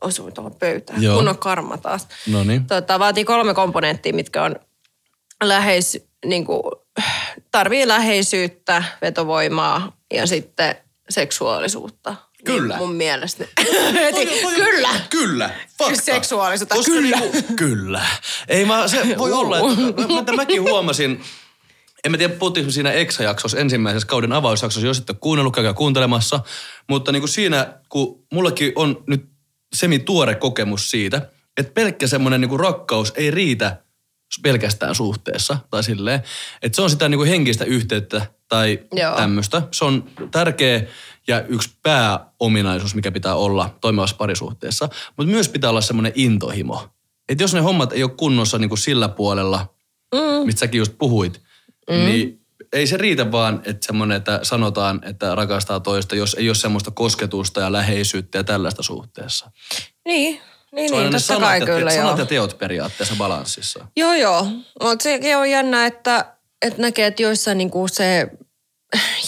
osuin tuohon pöytään. Joo. Kun on karma taas. No niin. Tota, vaatii kolme komponenttia, mitkä on läheis, niin kuin, tarvii läheisyyttä, vetovoimaa ja sitten seksuaalisuutta. Kyllä. Niin mun mielestä. <laughs> Heti, kyllä. Kyllä. Fakta. Seksuaalisuutta, Koska kyllä. Niinku, kyllä. Ei mä, se <laughs> voi olla, että mä, mäkin huomasin, en mä tiedä, puhuttiinko siinä Exa-jaksossa, ensimmäisessä kauden avausjaksossa, jos et ole kuunnellut, käykää kuuntelemassa. Mutta niin kuin siinä, kun mullakin on nyt semi-tuore kokemus siitä, että pelkkä semmoinen niin rakkaus ei riitä pelkästään suhteessa tai silleen. Että se on sitä niin kuin henkistä yhteyttä tai Joo. tämmöistä. Se on tärkeä ja yksi pääominaisuus, mikä pitää olla toimivassa parisuhteessa. Mutta myös pitää olla semmoinen intohimo. Että jos ne hommat ei ole kunnossa niin kuin sillä puolella, mm. mistä säkin just puhuit, mm. niin ei se riitä vaan, että semmoinen, että sanotaan, että rakastaa toista, jos ei ole semmoista kosketusta ja läheisyyttä ja tällaista suhteessa. Niin, niin, Se on niin totta sanat, kai ja, kyllä sanat joo. ja teot periaatteessa balanssissa. Joo, joo. Mutta sekin on jännä, että, että näkee, että joissain niinku se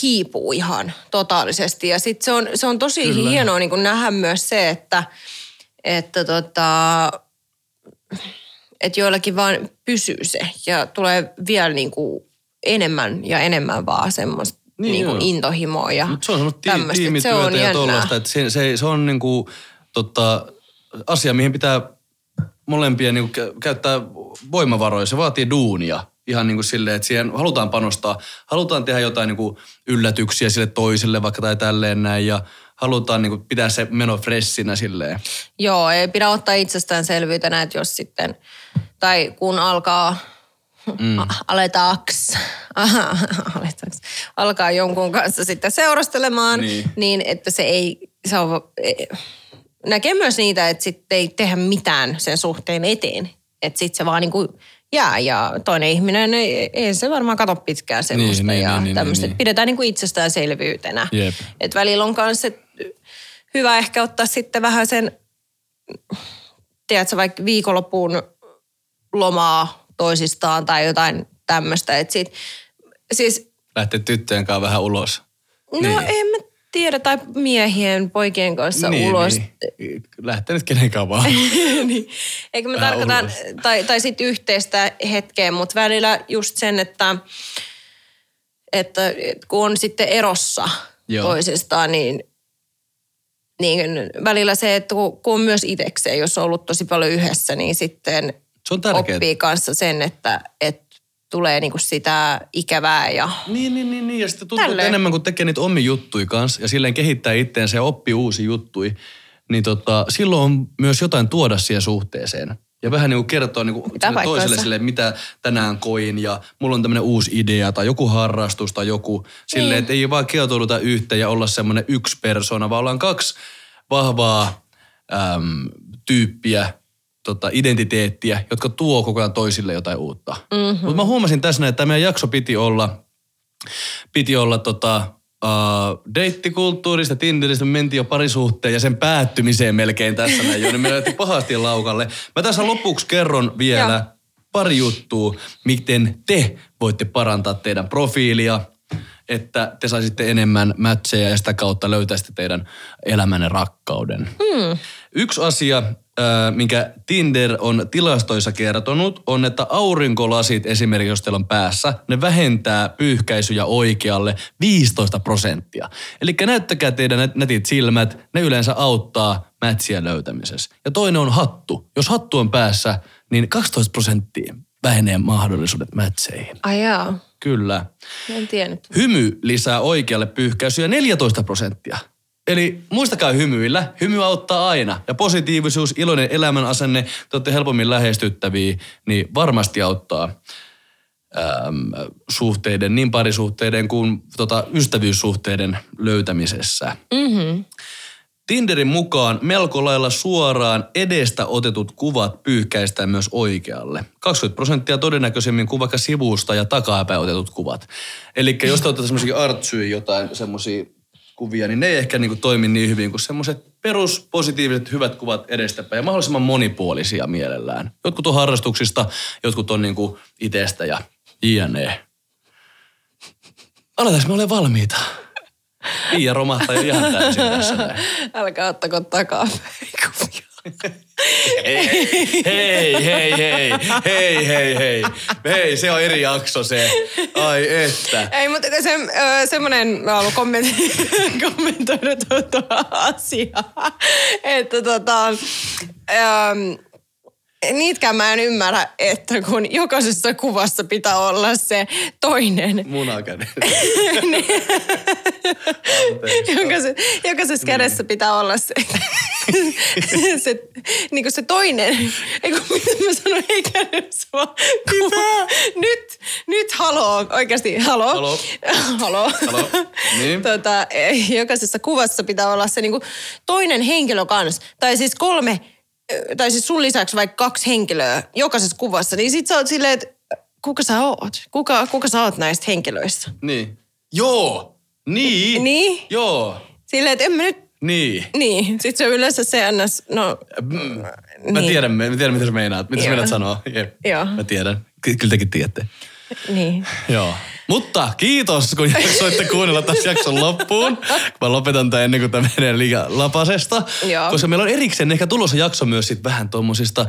hiipuu ihan totaalisesti. Ja sitten se on, se on tosi Kyllä. hienoa niinku nähdä myös se, että, että tota, että joillakin vaan pysyy se ja tulee vielä niinku enemmän ja enemmän vaan semmoista Niin, niin, joo. intohimoa ja Mutta se on semmoista tii- tämmöistä. Se tiimityötä on ja tuollaista, että se, se, se on niinku, tota, asia, mihin pitää molempien niinku kä- käyttää voimavaroja. Se vaatii duunia. Ihan niin kuin silleen, että siihen halutaan panostaa. Halutaan tehdä jotain niin kuin yllätyksiä sille toiselle vaikka tai tälleen näin. Ja halutaan niin kuin pitää se meno freshinä silleen. Joo, ei pidä ottaa itsestäänselvyytenä, että jos sitten, tai kun alkaa, mm. aletaaks, <laughs> aletaaks, alkaa jonkun kanssa sitten seurustelemaan, Niin. niin, että se ei, se on, ei- näkee myös niitä, että sitten ei tehdä mitään sen suhteen eteen. Että sitten se vaan niin kuin jää ja toinen ihminen, ei, ei se varmaan kato pitkään semmoista niin, ja niin, niin, tämmöistä. niin, niin. Pidetään niin kuin itsestäänselvyytenä. Jep. Että välillä on myös hyvä ehkä ottaa sitten vähän sen, tiedätkö, vaikka viikonloppuun lomaa toisistaan tai jotain tämmöistä. Että sit, siis, Lähtee tyttöjen kanssa vähän ulos. no Niin. en mä tiedä, tai miehien, poikien kanssa ulos. Niin. Lähtee nyt kenenkään vaan. <laughs> niin. Eikö mä Vähän tarkoitan, ulos. tai, tai sitten yhteistä hetkeä, mutta välillä just sen, että, että kun on sitten erossa Joo. toisistaan, niin, niin välillä se, että kun kun on myös itsekseen, jos on ollut tosi paljon yhdessä, niin sitten Se on tärkeää. oppii kanssa sen, että, että tulee niinku sitä ikävää ja Niin, niin, niin, niin. Ja sitten tuntuu, että enemmän kuin tekee niitä omia juttui kanssa ja silleen kehittää itteensä ja oppii uusi juttui, niin tota, silloin on myös jotain tuoda siihen suhteeseen. Ja vähän niin kuin kertoa niin kuin Pitää toiselle sille, mitä tänään koin ja mulla on tämmöinen uusi idea tai joku harrastus tai joku. Silleen, Niin. että ei vaan kietouduta yhteen ja olla semmoinen yksi persona, vaan ollaan kaksi vahvaa äm, tyyppiä, tota, identiteettiä, jotka tuo koko ajan toisille jotain uutta. Mm-hmm. Mutta mä huomasin tässä, näin, että tämä meidän jakso piti olla, piti olla tota, uh, deittikulttuurista, Tinderistä, me mentiin jo parisuhteen ja sen päättymiseen melkein tässä näin jo, niin me lähti pahasti laukalle. Mä tässä lopuksi kerron vielä Joo. pari juttua, miten te voitte parantaa teidän profiilia, että te saisitte enemmän matcheja ja sitä kautta löytäisitte teidän elämänne rakkauden. Mm. Yksi asia minkä Tinder on tilastoissa kertonut, on, että aurinkolasit esimerkiksi, jos teillä on päässä, ne vähentää pyyhkäisyjä oikealle 15 prosenttia. Eli näyttäkää teidän nät- nätit silmät, ne yleensä auttaa mätsiä löytämisessä. Ja toinen on hattu. Jos hattu on päässä, niin 12 prosenttia vähenee mahdollisuudet mätseihin. Ai jaa. Kyllä. En tiennyt. Hymy lisää oikealle pyyhkäisyä 14 prosenttia. Eli muistakaa hymyillä. Hymy auttaa aina. Ja positiivisuus, iloinen elämän asenne, te olette helpommin lähestyttäviä, niin varmasti auttaa äm, suhteiden, niin parisuhteiden kuin tota, ystävyyssuhteiden löytämisessä. Mm-hmm. Tinderin mukaan melko lailla suoraan edestä otetut kuvat pyyhkäistään myös oikealle. 20 prosenttia todennäköisemmin kuin vaikka sivusta ja takapäin otetut kuvat. Eli jos te otatte semmoisia artsyy jotain semmoisia kuvia, niin ne ei ehkä niinku toimi niin hyvin kuin semmoiset peruspositiiviset hyvät kuvat edestäpäin ja mahdollisimman monipuolisia mielellään. Jotkut on harrastuksista, jotkut on niinku itsestä ja jne. Aletaan me ole valmiita. Iia romahtaa jo ihan täysin tässä näin. Älkää ottako takaa Hei, hei, hei, hei, hei, hei, hei. Hei, se on eri jakso se. Ai että. Ei, mutta se, semmoinen, mä haluan kommentoida, <laughs> kommentoida tuota asiaa, että tota, ähm, niitkään mä en ymmärrä, että kun jokaisessa kuvassa pitää olla se toinen, Munakäden. <laughs> jokaisessa, jokaisessa kädessä pitää olla se, <laughs> se, niin kuin se toinen, ei kun mitä mä sanoin, ei kädessä kuva. Nyt, nyt haloo, oikeasti haloo. Haloo. <laughs> haloo. Haloo. Niin. Tota, eh, jokaisessa kuvassa pitää olla se niin kuin toinen henkilö kanssa. Tai siis kolme, tai siis sun lisäksi vaikka kaksi henkilöä jokaisessa kuvassa. Niin sit sä oot silleen, että kuka sä oot? Kuka, kuka sä oot näistä henkilöistä? Niin. Joo. Niin. Niin? Joo. Silleen, että en mä nyt Niin. Niin, sit se on yleensä se ns, no... Mm. Mä niin. tiedän, mä tiedän mitä sä meinaat. Mitä sä meinaat sanoa. Jep. Joo. Mä tiedän. Ky- Kyllä tekin tiedätte. Niin. Joo. Mutta kiitos, kun <laughs> jaksoitte kuunnella tässä jakson loppuun. Mä lopetan tämän ennen kuin tämä menee liian lapasesta. Joo. Koska meillä on erikseen ehkä tulossa jakso myös sit vähän tuommoisista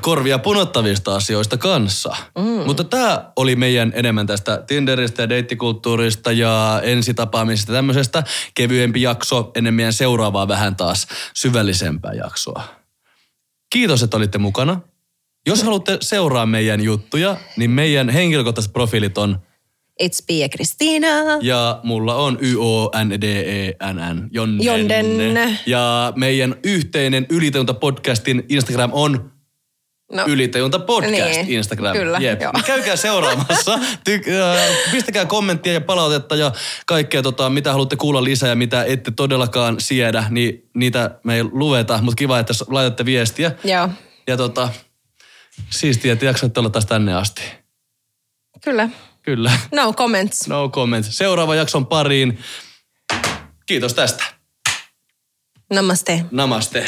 korvia punottavista asioista kanssa. Mm. Mutta tämä oli meidän enemmän tästä Tinderistä ja deittikulttuurista ja ensitapaamisesta tämmöisestä kevyempi jakso ennen meidän seuraavaa vähän taas syvällisempää jaksoa. Kiitos, että olitte mukana. Jos haluatte seuraa meidän juttuja, niin meidän henkilökohtaiset profiilit on It's Pia Kristiina. ja mulla on Y-O-N-D-E-N-N. Jonden. Jonden. Ja meidän yhteinen Ylitajunta podcastin Instagram on No, Ylitajunta podcast Niin, Instagram. kyllä, Jep. joo. Käykää seuraamassa. Ty- äh, pistäkää kommenttia ja palautetta ja kaikkea, tota, mitä haluatte kuulla lisää ja mitä ette todellakaan siedä, niin niitä me ei lueta. Mutta kiva, että laitatte viestiä. joo, Ja tota, siistiä, että jaksoitte olla taas tänne asti. kyllä. Kyllä. No comments. No comment. Seuraava jakson pariin. Kiitos tästä. Namaste. Namaste.